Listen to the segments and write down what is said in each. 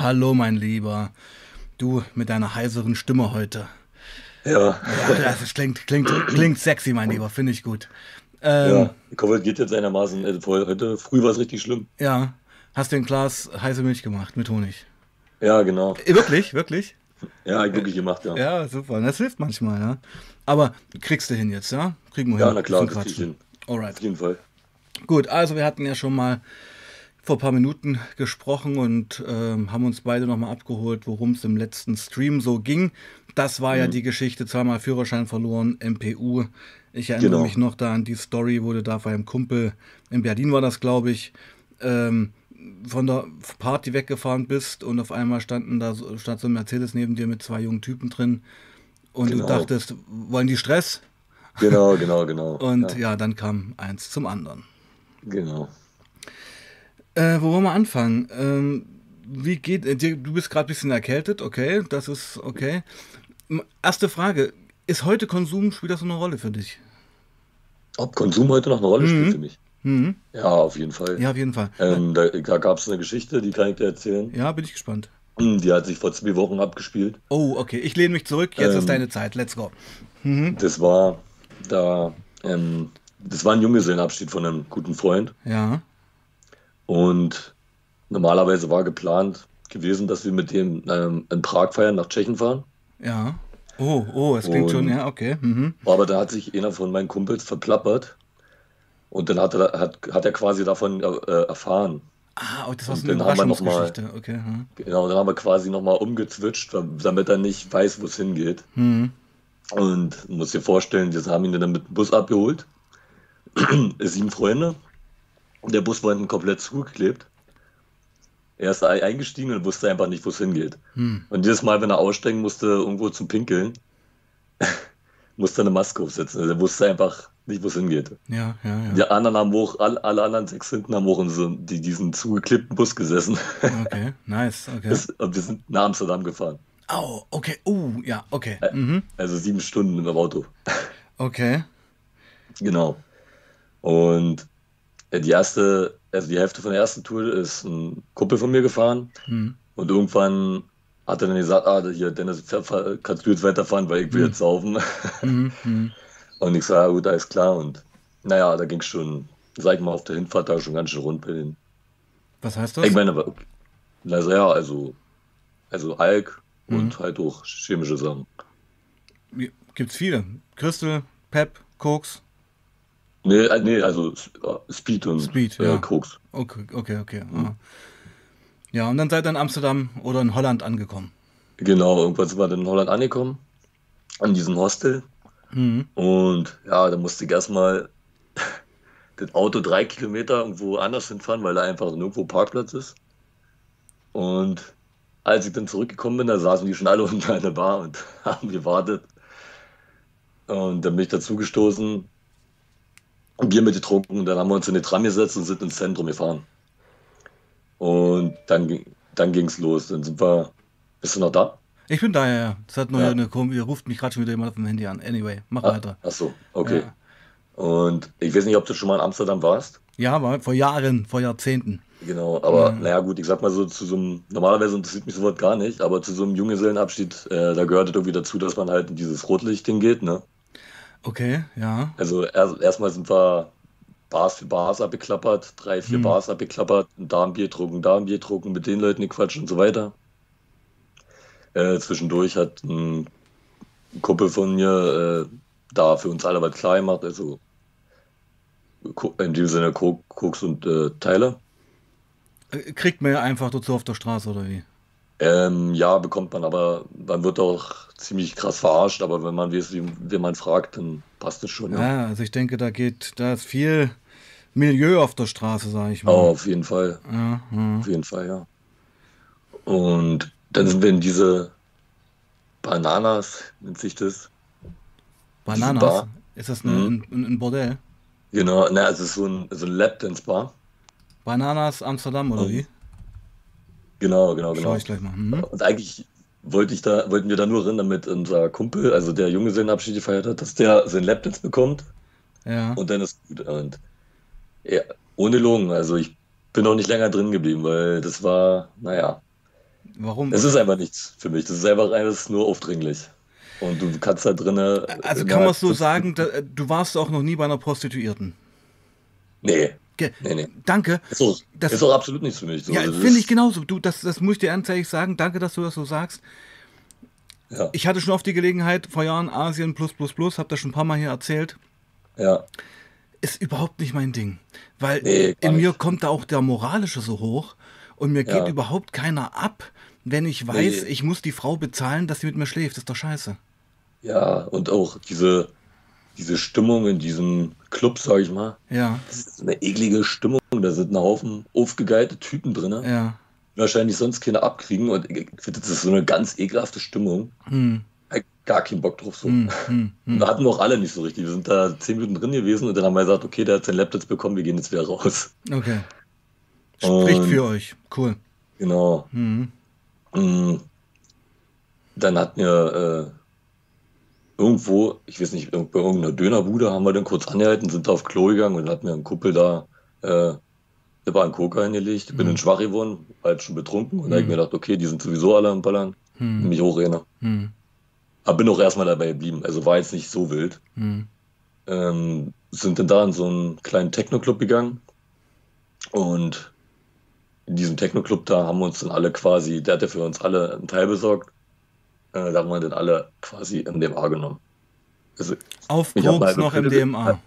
Hallo, mein Lieber. Du mit deiner heiseren Stimme heute. Ja. Ja, das klingt, klingt, klingt sexy, mein Lieber. Finde ich gut. Ähm, Ja, es geht jetzt einigermaßen. Also heute früh war es richtig schlimm. ja. Hast du ein Glas heiße Milch gemacht mit Honig? Ja, genau. Äh, Wirklich, wirklich? Ja, ich wirklich gemacht, ja. Ja, Ja, super. Das hilft manchmal, ja. Aber kriegst du hin jetzt, ja? Kriegen wir hin. na klar, zum das krieg ich Quatschen. hin. Alright. Auf jeden Fall. Gut, also wir hatten ja schon mal vor ein paar Minuten gesprochen und ähm, haben uns beide nochmal abgeholt, worum es im letzten Stream so ging. Das war Mhm. ja die Geschichte, zweimal Führerschein verloren, MPU. Ich erinnere Genau. mich noch da an die Story, wo du da bei einem Kumpel, in Berlin war das, glaube ich, ähm, von der Party weggefahren bist und auf einmal standen da so, stand so ein Mercedes neben dir mit zwei jungen Typen drin und Genau. du dachtest, wollen die Stress? Genau, genau, genau. Und ja, ja, dann kam eins zum anderen. genau. Äh, wo wollen wir anfangen? Ähm, wie geht äh? Du bist gerade ein bisschen erkältet, okay, das ist okay. Erste Frage: Ist heute Konsum spielt das so eine Rolle für dich? Ob Konsum heute noch eine Rolle spielt für mich? Mhm. Ja, auf jeden Fall. Ja, auf jeden Fall. Ähm, da da gab es eine Geschichte, die kann ich dir erzählen. Ja, bin ich gespannt. Die hat sich vor zwei Wochen abgespielt. Oh, okay, ich lehne mich zurück. Jetzt Ähm, ist deine Zeit. Let's go. Das war da, ähm, das war ein Junggesellenabschied von einem guten Freund. Ja, Und normalerweise war geplant gewesen, dass wir mit dem ähm, in Prag feiern, nach Tschechien fahren. ja. Oh, oh, es klingt schon, ja, okay. Mhm. Aber da hat sich einer von meinen Kumpels verplappert. Und dann hat er, hat, hat er quasi davon äh, erfahren. Ah, oh, das war so eine mal- Überraschungsgeschichte. Okay. hm. Genau, dann haben wir quasi nochmal umgezwitscht, damit er nicht weiß, wo es hingeht. Mhm. Und du musst dir vorstellen, wir haben ihn dann mit dem Bus abgeholt. Sieben Freunde. Und der Bus war hinten komplett zugeklebt. Er ist ei- eingestiegen und wusste einfach nicht, wo es hingeht. Hm. Und jedes Mal, wenn er aussteigen musste, irgendwo zum Pinkeln, musste er eine Maske aufsetzen. Also er wusste einfach nicht, wo es hingeht. Ja, ja, ja. Die anderen haben hoch, alle, alle anderen sechs hinten haben hoch in so die, diesen zugeklebten Bus gesessen. Okay, nice, okay. Und wir sind nach Amsterdam gefahren. Oh, okay, oh, ja, okay. Mhm. Also sieben Stunden mit dem Auto. Okay. Genau. Und die erste, also die Hälfte von der ersten Tour ist ein Kumpel von mir gefahren. Hm. Und irgendwann hat er dann gesagt, ah, hier, Dennis, kannst du jetzt weiterfahren, weil ich will jetzt saufen. Mhm. Mhm. Und ich sage, ja, gut, alles klar. Und naja, da ging es schon, sag ich mal, auf der Hinfahrt da schon ganz schön rund bei den. Was heißt das? Ich meine, aber, also ja, also, also Alk und halt auch chemische Sachen. Gibt's viele. Crystal, Pep, Koks. Nee, äh, nee, also äh, Speed und Speed, äh, ja. Koks. Okay, okay, okay. Mhm. Ja, und dann seid ihr in Amsterdam oder in Holland angekommen. Genau, irgendwann sind wir dann in Holland angekommen, an diesem Hostel. Mhm. Und ja, da musste ich erstmal das Auto drei Kilometer irgendwo anders hinfahren, weil da einfach nirgendwo Parkplatz ist. Und als ich dann zurückgekommen bin, da saßen die schon alle unten an der Bar und haben gewartet. Und dann bin ich dazugestoßen, ein Bier mitgetrunken dann haben wir uns in die Tram gesetzt und sind ins Zentrum gefahren. Und dann, ging- dann ging es los. Dann sind wir. Bist du noch da? Ich bin da, ja, ja. Das hat nur Ja. eine komische, ruft mich gerade schon wieder jemand auf dem Handy an. Anyway, mach Ah, weiter. ach so, okay. Ja. Und ich weiß nicht, ob du schon mal in Amsterdam warst. Ja, aber vor Jahren, vor Jahrzehnten. Genau, aber Mhm. naja gut, ich sag mal so zu so einem, normalerweise interessiert mich sowas gar nicht, aber zu so einem Junggesellenabschied, äh, da gehört es irgendwie dazu, dass man halt in dieses Rotlichtding geht, ne? Okay, ja. Also erst, erstmal sind wir Bars für Bars abgeklappert, drei, vier Mhm. Bars abgeklappert, da ein Bier getrunken, da ein Bier getrunken, mit den Leuten gequatscht und so weiter. Äh, zwischendurch hat ein Kumpel von mir äh, da für uns alle was klar gemacht, also in dem Sinne Ko- Koks und äh, Teile. Äh, Kriegt man ja einfach dazu auf der Straße, oder wie? Ähm, ja, bekommt man, aber man wird auch ziemlich krass verarscht, aber wenn man weiß, wie, wie man fragt, dann passt es schon. Ja. Ja, also ich denke, da geht, da ist viel Milieu auf der Straße, sag ich mal. Oh, auf jeden Fall. Ja, ja. Auf jeden Fall, ja. Und dann sind wir in diese Bananas, nennt sich das. Bananas. Ist das eine, Mhm. ein, ein Bordell? Genau, na, es ist so ein, so ein Lapdance-Bar. Bananas Amsterdam oder Mhm. wie? Genau, genau, Schau genau. ich gleich mal. Mhm. Und eigentlich wollte ich da, wollten wir da nur rein, damit unser Kumpel, also der Junggesellenabschied gefeiert hat, dass der seinen Lapdance bekommt Ja. und dann ist gut. Und ja, ohne Logen, also ich bin auch nicht länger drin geblieben, weil das war, naja, Warum? Es ist einfach nichts für mich. Das ist einfach alles nur aufdringlich. Und du kannst da drinnen. Also kann man es so sagen, da, du warst auch noch nie bei einer Prostituierten. Nee. Ge Nee, nee. Danke. Ist auch, Das- ist auch absolut nichts für mich. So, Ja, finde ich genauso. Du, das, das muss ich dir ernsthaft sagen. Danke, dass du das so sagst. Ja, Ich hatte schon oft die Gelegenheit, vor Jahren Asien plus plus plus, habe das schon ein paar Mal hier erzählt. ja, Ist überhaupt nicht mein Ding. Weil Nee, in mir nicht. kommt da auch der Moralische so hoch und mir Ja. geht überhaupt keiner ab, wenn ich weiß, ich muss die Frau bezahlen, dass sie mit mir schläft. Das ist doch scheiße. ja. Und auch diese, diese Stimmung in diesem Club, sag ich mal. Ja, Das ist eine eklige Stimmung. Da sind ein Haufen aufgegeilte Typen drin. ja. Wahrscheinlich sonst keine abkriegen. Und ich finde, das ist so eine ganz ekelhafte Stimmung. Hm, Gar keinen Bock drauf. So. hm, hm, hm. da hatten auch alle nicht so richtig. Wir sind da zehn Minuten drin gewesen und dann haben wir gesagt, okay, der hat seinen Laptop bekommen, wir gehen jetzt wieder raus. Okay. Spricht Und- für euch. Cool. Genau. Hm. Mm. Dann hatten wir äh, irgendwo, ich weiß nicht, bei irgendeiner Dönerbude haben wir dann kurz angehalten, sind da auf Klo gegangen und hatten wir einen Kuppel da, äh, war einen Coca hingelegt, bin Mhm. dann schwach geworden, war halt schon betrunken und da hab ich Mhm. mir gedacht, okay, die sind sowieso alle am Ballern, Hm. mich hochrennen. Hm. Aber bin auch erstmal dabei geblieben, also war jetzt nicht so wild. Hm. ähm, sind dann da in so einen kleinen Techno-Club gegangen. Und in diesem Techno-Club da haben wir uns dann alle quasi, der hat ja für uns alle einen Teil besorgt. Äh, da haben wir dann alle quasi MDMA genommen. Also, Auf Koks noch Pille- MDMA.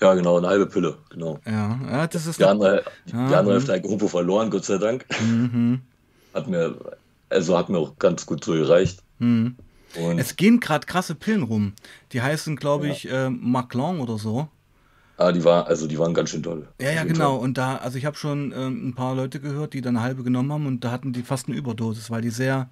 ja, genau, eine halbe Pille, genau. Ja, ja, das ist Die andere, die, Ja, die andere. Hälfte hat irgendwo verloren, Gott sei Dank. Mhm. Hat mir, also hat mir auch ganz gut so gereicht. Mhm. Es gehen gerade krasse Pillen rum. Die heißen, glaube ich, äh, Maclon oder so. ah, die war, also die waren ganz schön toll. Ja, ja, jeden genau. Und da, also ich habe schon ähm, ein paar Leute gehört, die dann eine halbe genommen haben und da hatten die fast eine Überdosis, weil die sehr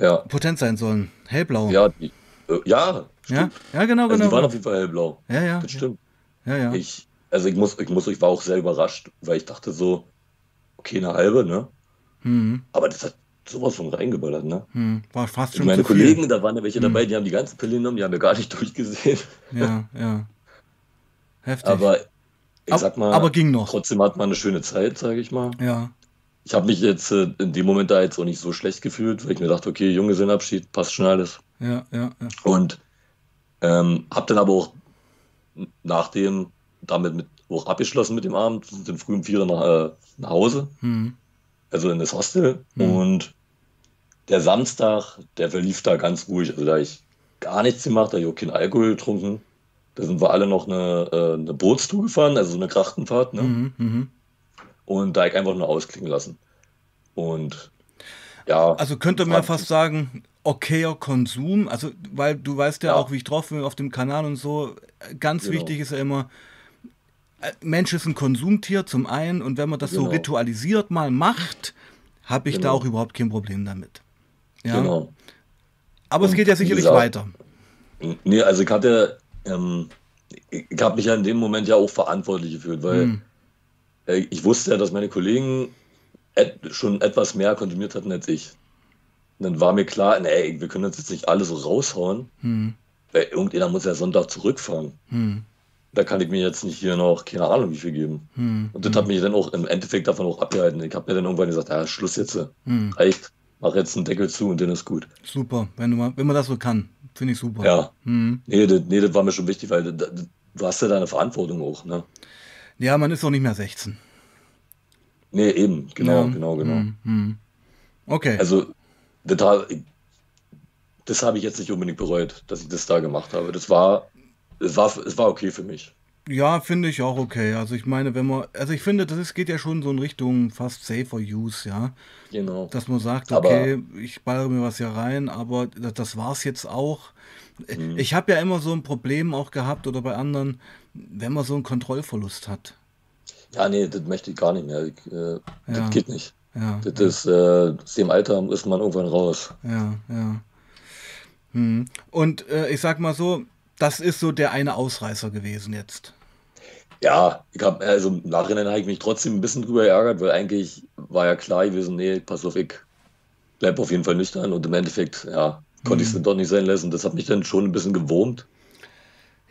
Ja, potent sein sollen. Hellblau. ja, die, äh, ja, ja, stimmt. ja genau, Also die genau. waren auf jeden Fall hellblau. ja, ja, Das stimmt. ja, ja. Ich, also ich muss, ich muss, ich war auch sehr überrascht, weil ich dachte so, okay, eine halbe, ne? Hm, Aber das hat sowas von reingeballert, ne? hm. War fast schon Meine zu viel. Kollegen, da waren ja welche Hm. dabei, die haben die ganze Pille genommen, die haben wir gar nicht durchgesehen. Ja, ja. Heftig. Aber ich sag mal, aber ging noch. trotzdem hat man eine schöne Zeit, sage ich mal. Ja. Ich habe mich jetzt äh, in dem Moment da jetzt auch nicht so schlecht gefühlt, weil ich mir dachte, okay, Junggesellenabschied, passt schon alles. Ja, ja, ja. Und ähm, habe dann aber auch nachdem damit mit, auch abgeschlossen mit dem Abend, sind dann früh um vier nach, äh, nach Hause. Hm, also in das Hostel. Mhm. Und der Samstag, der verlief da ganz ruhig. Also da ich gar nichts gemacht, da ich auch keinen Alkohol getrunken. Da sind wir alle noch eine, äh, eine Bootstour gefahren, also so eine Krachtenfahrt. Ne? mhm, mhm. Und da ich einfach nur ausklingen lassen. Und ja. Also könnte man fast sagen, okayer Konsum. Also, weil du weißt ja, Ja. auch, wie ich drauf bin auf dem Kanal und so. Ganz Genau. wichtig ist ja immer, äh, Mensch ist ein Konsumtier zum einen und wenn man das so Genau. ritualisiert mal macht, habe ich da Genau. auch überhaupt kein Problem damit. Ja. Genau. Aber es Und geht ja sicherlich gesagt- weiter. Nee, also ich hatte, ähm, ich, ich habe mich ja in dem Moment ja auch verantwortlich gefühlt, weil Hm. Äh, ich wusste ja, dass meine Kollegen schon etwas mehr konsumiert hatten als ich. Und dann war mir klar, nee, wir können uns jetzt nicht alle so raushauen, Hm. weil irgendjemand muss ja Sonntag zurückfahren. Hm. Da kann ich mir jetzt nicht hier noch keine Ahnung wie viel geben. Hm. Und das hat mich dann auch im Endeffekt davon auch abgehalten. Ich habe mir dann irgendwann gesagt, ja, Schluss jetzt, Hm. reicht, mach jetzt einen Deckel zu und dann ist gut. Super, wenn, mal, wenn man das so kann. Finde ich super. Ja, Hm. nee, das, nee, das war mir schon wichtig, weil das, das, du hast ja deine Verantwortung auch, ne? Ja, man ist auch nicht mehr 16. Nee, eben, genau, ja. genau, genau. Hm. Hm. Okay. Also, das, ha- das habe ich jetzt nicht unbedingt bereut, dass ich das da gemacht habe. Das war, es war, es war okay für mich. Ja, finde ich auch okay. Also ich meine, wenn man, also ich finde, das ist, geht ja schon so in Richtung fast safer use, ja. Genau. Dass man sagt, Aber- okay, ich ballere mir was hier rein, aber das, das war's jetzt auch. Mhm. Ich habe ja immer so ein Problem auch gehabt oder bei anderen, wenn man so einen Kontrollverlust hat. Ja, nee, das möchte ich gar nicht mehr. Ich, äh, Ja. Das geht nicht. Ja, Das ist, äh, aus dem Alter ist man irgendwann raus. ja, ja. Hm. Und äh, ich sag mal so, das ist so der eine Ausreißer gewesen jetzt. Ja, ich habe, also im Nachhinein habe ich mich trotzdem ein bisschen drüber geärgert, weil eigentlich war ja klar gewesen, nee, pass auf, ich bleib auf jeden Fall nüchtern und im Endeffekt, ja, konnte ich es dann doch nicht sein lassen. Das hat mich dann schon ein bisschen gewurmt.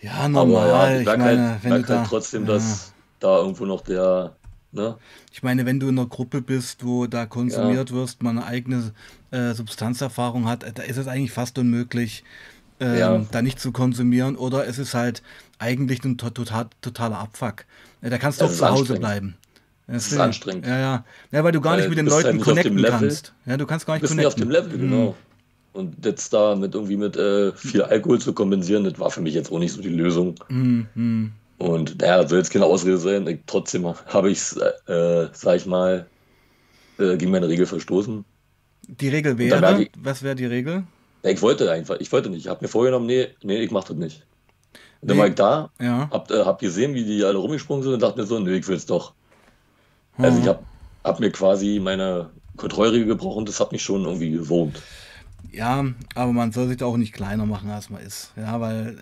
Ja, Aber normal. ja, ich merke halt, wenn du merk halt da, trotzdem, ja. dass da irgendwo noch der, Ne? Ich meine, wenn du in einer Gruppe bist, wo da konsumiert wirst, man eine eigene äh, Substanzerfahrung hat, da ist es eigentlich fast unmöglich, ähm, Ja, da nicht zu konsumieren. Oder es ist halt eigentlich ein to total, totaler Abfuck. Ja, da kannst du es auch ist zu Hause bleiben. Es ist Deswegen. anstrengend. Ja, ja. Ja, weil du gar nicht Weil mit den halt Leuten dem connecten kannst. Ja, du kannst gar nicht bist nicht auf dem connecten. Level, Mhm. genau. Und jetzt da mit irgendwie mit äh, viel Alkohol zu kompensieren, das war für mich jetzt auch nicht so die Lösung. Mhm. Und naja, das soll jetzt keine Ausrede sein. Ich, trotzdem habe ich es, äh, sag ich mal, äh, gegen meine Regel verstoßen. Die Regel wäre, ich, was wäre die Regel? ja, ich wollte einfach, ich wollte nicht. Ich habe mir vorgenommen, nee, nee, ich mach das nicht. Und dann war Nee, ich da, ja. hab, äh, hab gesehen, wie die alle rumgesprungen sind und dachte mir so, nee, ich will es doch. Also ich Mhm. habe hab mir quasi meine Kontrollregel gebrochen, das hat mich schon irgendwie gewurmt. Ja, aber man soll sich da auch nicht kleiner machen, als man ist. Ja, weil,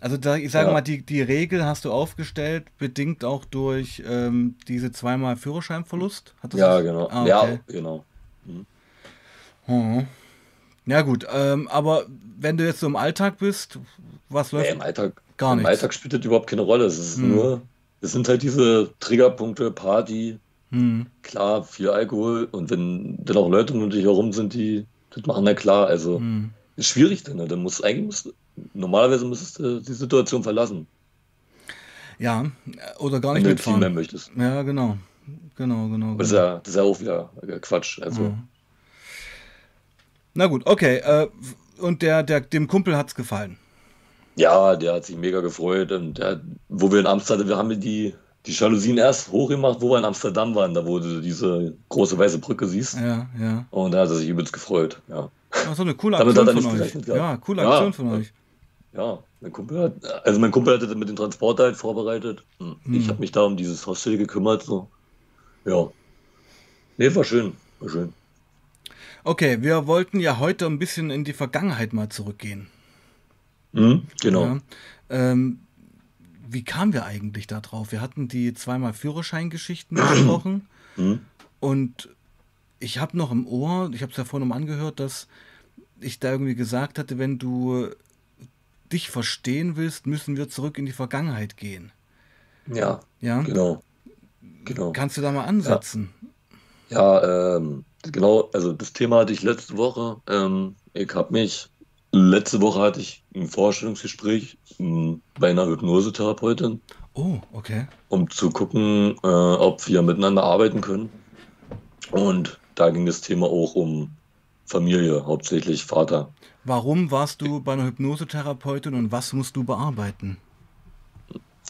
also da, ich sage Ja, mal, die, die Regel hast du aufgestellt, bedingt auch durch ähm, diese zweimal Führerscheinverlust. Hat das ja, das? genau. Ah, Ja, okay. genau. Mhm. Mhm. Ja, gut, ähm, aber wenn du jetzt so im Alltag bist, was Nee, läuft? im Alltag, Gar im nichts. Alltag spielt das überhaupt keine Rolle. Es ist Hm. nur, es sind halt diese Triggerpunkte, Party, Hm. klar, viel Alkohol und wenn dann auch Leute um dich herum sind, die das machen, na klar, also Hm. ist schwierig dann, ne? Dann musst eigentlich musst, normalerweise müsstest du die Situation verlassen, Ja, oder gar wenn nicht du viel mehr mitfahren. möchtest. Ja, genau. Genau, genau, Das ist genau. ja, das ist ja auch wieder äh, Quatsch. Also, Mhm. Na gut, okay. Äh, und der, der, dem Kumpel hat's gefallen. ja, der hat sich mega gefreut und der, wo wir in Amsterdam, wir haben die, die Jalousien erst hochgemacht, wo wir in Amsterdam waren, da wo du diese große weiße Brücke siehst. Ja, ja. Und da hat er sich übelst gefreut, ja. Ach so, eine coole Damit Aktion hat er von nicht euch. gerechnet gehabt. Ja, coole Ja, Aktion von euch. ja, mein Kumpel hat, also mein Kumpel hatte mit dem Transporter halt vorbereitet. Hm, Ich Hm. habe mich da um dieses Hostel gekümmert, so. Ja. Nee, war schön, war schön. Okay, wir wollten ja heute ein bisschen in die Vergangenheit mal zurückgehen. Hm, genau. Ja. Ähm, wie kamen wir eigentlich da drauf? Wir hatten die zweimal Führerscheingeschichten besprochen Hm, und ich habe noch im Ohr, ich habe es ja vorhin mal angehört, dass ich da irgendwie gesagt hatte, wenn du dich verstehen willst, müssen wir zurück in die Vergangenheit gehen. ja, Ja? genau, genau. Kannst du da mal Ja, ansetzen? ja ähm, genau, also das Thema hatte ich letzte Woche. Ähm, ich habe mich, letzte Woche hatte ich ein Vorstellungsgespräch hm, bei einer Hypnosetherapeutin, Oh, okay. um zu gucken, äh, ob wir miteinander arbeiten können. Und da ging das Thema auch um Familie, hauptsächlich Vater. Warum warst du bei einer Hypnosetherapeutin und was musst du bearbeiten?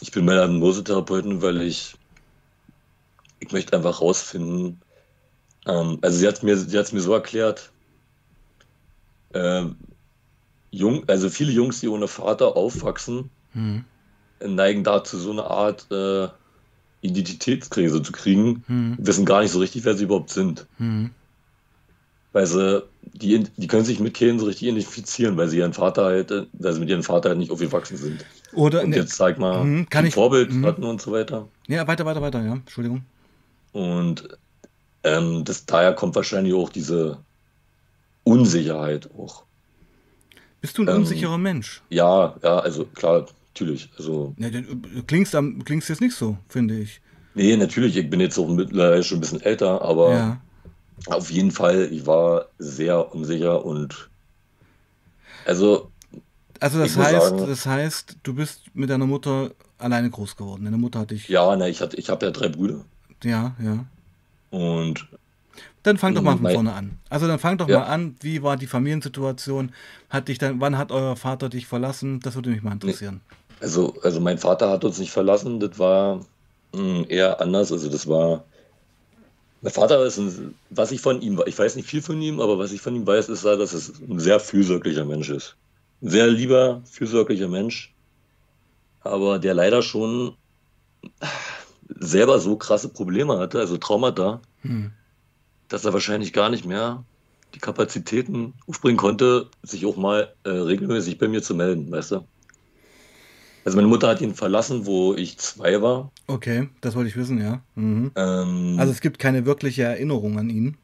Ich bin bei einer Hypnosetherapeutin, weil ich, ich möchte einfach rausfinden, ähm, also sie hat mir, sie hat es mir so erklärt, ähm, Jung, also viele Jungs, die ohne Vater aufwachsen, Hm, neigen dazu, so eine Art äh, Identitätskrise zu kriegen, hm, wissen gar nicht so richtig, wer sie überhaupt sind. hm. Weil sie, die, die können sich mit keinem so richtig identifizieren, weil sie ihren Vater halt, äh, weil sie mit ihrem Vater halt nicht aufgewachsen sind. Oder, Und ne, jetzt, sag mal, hm, kann ein ich, Vorbild hm. hatten und so weiter. Ja, weiter, weiter, weiter, ja, Entschuldigung. Und ähm, das, daher kommt wahrscheinlich auch diese Unsicherheit auch. Bist du ein Ähm, unsicherer Mensch? ja, ja, also klar, natürlich. Also, Ne, du du klingst, am, klingst jetzt nicht so, finde ich. nee, natürlich, ich bin jetzt auch mittlerweile schon ein bisschen älter, aber Ja. auf jeden Fall, ich war sehr unsicher und also, Also das heißt, sagen, das heißt, du bist mit deiner Mutter alleine groß geworden. Deine Mutter hat dich. ja, na, ich hatte, ich habe ja drei Brüder Ja, ja. und Dann fang doch mal von mein, vorne an. Also dann fang doch mal ja, an, wie war die Familiensituation? Hat dich dann, wann hat euer Vater dich verlassen? Das würde mich mal interessieren. also, also mein Vater hat uns nicht verlassen, das war mh, eher anders, also das war Mein Vater ist ein, was ich von ihm, ich weiß nicht viel von ihm, aber was ich von ihm weiß, ist, dass es ein sehr fürsorglicher Mensch ist. Ein sehr lieber, fürsorglicher Mensch, aber der leider schon selber so krasse Probleme hatte, also Traumata, Hm. Dass er wahrscheinlich gar nicht mehr die Kapazitäten aufbringen konnte, sich auch mal äh, regelmäßig bei mir zu melden, weißt du? Also meine Mutter hat ihn verlassen, wo ich zwei war. Okay, das wollte ich wissen, ja. Mhm. Also Ähm, es gibt keine wirkliche Erinnerung an ihn.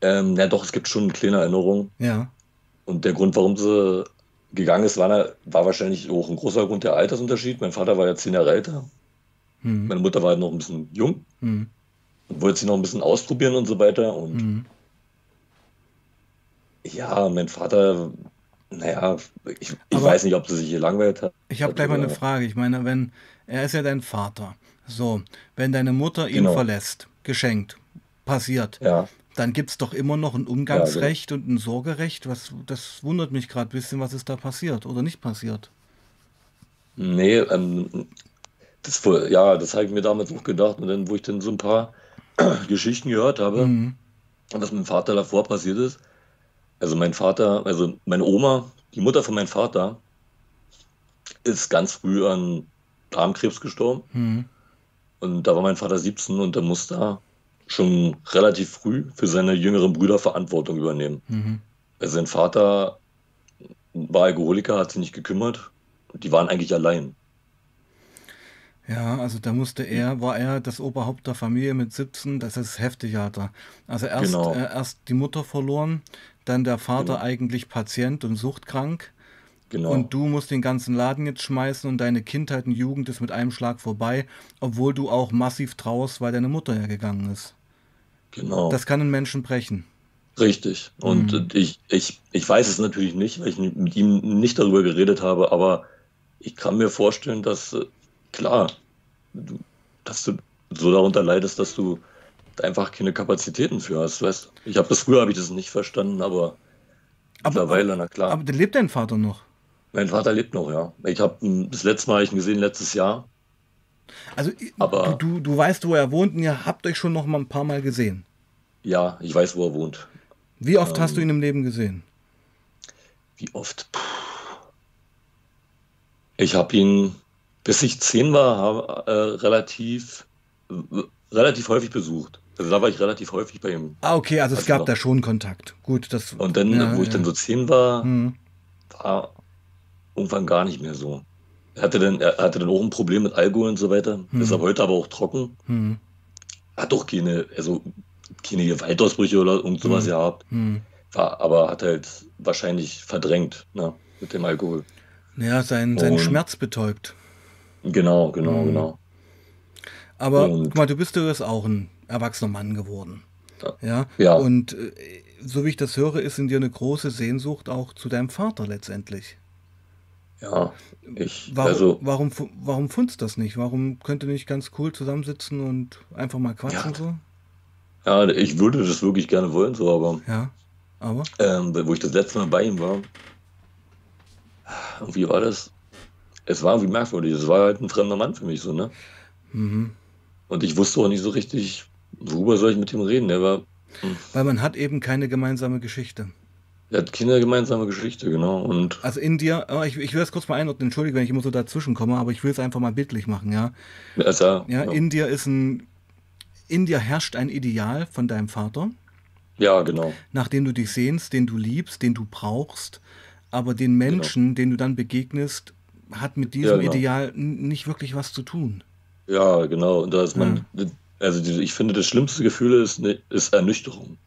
ähm, ja doch, es gibt schon eine kleine Erinnerung. Ja. Und der Grund, warum sie gegangen ist, war, war wahrscheinlich auch ein großer Grund der Altersunterschied. Mein Vater war ja zehn Jahre älter. Hm. Meine Mutter war halt noch ein bisschen jung. Wollte sie noch ein bisschen ausprobieren und so weiter. Und Mhm. ja, mein Vater, naja, ich, ich weiß nicht, ob sie sich hier langweilt hat. Ich habe gleich mal eine Frage. Ich meine, wenn er ist ja dein Vater. So, wenn deine Mutter ihn Genau. verlässt, geschenkt, passiert, Ja, dann gibt es doch immer noch ein Umgangsrecht und ein Sorgerecht. Was, das wundert mich gerade ein bisschen, was ist da passiert oder nicht passiert. nee, ähm, das, ja, das habe ich mir damals auch gedacht. Und dann, wo ich dann so ein paar Geschichten gehört habe, Mhm. was mit dem Vater davor passiert ist. Also mein Vater, also meine Oma, die Mutter von meinem Vater, ist ganz früh an Darmkrebs gestorben. Mhm. Und da war mein Vater 17 und der musste da schon relativ früh für seine jüngeren Brüder Verantwortung übernehmen. Mhm. Also sein Vater war Alkoholiker, hat sich nicht gekümmert. Und die waren eigentlich allein. Ja, also da musste er, war er das Oberhaupt der Familie mit 17, das ist heftig, Alter. Also erst, Genau. äh, erst die Mutter verloren, dann der Vater Genau. eigentlich Patient und suchtkrank. Genau. Und du musst den ganzen Laden jetzt schmeißen und deine Kindheit und Jugend ist mit einem Schlag vorbei, obwohl du auch massiv trauerst, weil deine Mutter ja gegangen ist. genau. Das kann einen Menschen brechen. Richtig. Und Mhm. ich, ich, ich weiß es natürlich nicht, weil ich mit ihm nicht darüber geredet habe, aber ich kann mir vorstellen, dass, äh, klar, du, dass du so darunter leidest, dass du einfach keine Kapazitäten für hast, weißt? Ich habe das früher, habe ich das nicht verstanden, aber Aber- mittlerweile, na klar. Aber lebt dein Vater noch? mein Vater lebt noch, ja. Ich habe das letzte Mal ich ihn gesehen, letztes Jahr. Also Aber- du, du, weißt, wo er wohnt und ihr habt euch schon noch mal ein paar Mal gesehen. Ja, ich weiß, wo er wohnt. Wie oft hast Ähm. du ihn im Leben gesehen? Wie oft? Puh. Ich habe ihn, bis ich zehn war, hab, äh, relativ, relativ häufig besucht. Also da war ich relativ häufig bei ihm. Ah, okay, also es Also gab noch- da schon Kontakt. Gut, das. Und dann, ja, wo ich ja. dann so zehn war, Hm. war irgendwann gar nicht mehr so. Er hatte dann, er hatte dann auch ein Problem mit Alkohol und so weiter. Hm. Ist ab heute aber auch trocken. Hm. Hat doch keine, also keine Gewaltausbrüche oder irgend sowas Hm. gehabt. Hm. War, aber hat halt wahrscheinlich verdrängt, ne, mit dem Alkohol. Ja, sein, sein Und- Schmerz betäubt. Genau, genau, Hm. genau. Aber Und- guck mal, du bist jetzt auch ein erwachsener Mann geworden. Ja. Ja. Und äh, so wie ich das höre, ist in dir eine große Sehnsucht auch zu deinem Vater letztendlich. Ja, ich, Warum, also, warum, warum fundst das nicht? Warum könnt ihr nicht ganz cool zusammensitzen und einfach mal quatschen Ja. so? ja, ich würde das wirklich gerne wollen, so, aber Ja. Aber? ähm, wo ich das letzte Mal bei ihm war, irgendwie war das, es war irgendwie merkwürdig, es war halt ein fremder Mann für mich, so, ne? Mhm. Und ich wusste auch nicht so richtig, worüber soll ich mit ihm reden, der war, Weil man hat eben keine gemeinsame Geschichte. der hat keine gemeinsame Geschichte, genau, und Also in dir, ich, ich will das kurz mal einordnen, entschuldige, wenn ich immer so dazwischen komme, aber ich will es einfach mal bildlich machen, ja. also, Ja, ja, in dir ist ein, in dir herrscht ein Ideal von deinem Vater, ja, genau, nach dem du dich sehnst, den du liebst, den du brauchst, aber den Menschen, denen du dann begegnest, hat mit diesem Ja, genau. Ideal nicht wirklich was zu tun. ja, genau, und da ist man, also die, ich finde, das schlimmste Gefühl ist, ne, ist Ernüchterung.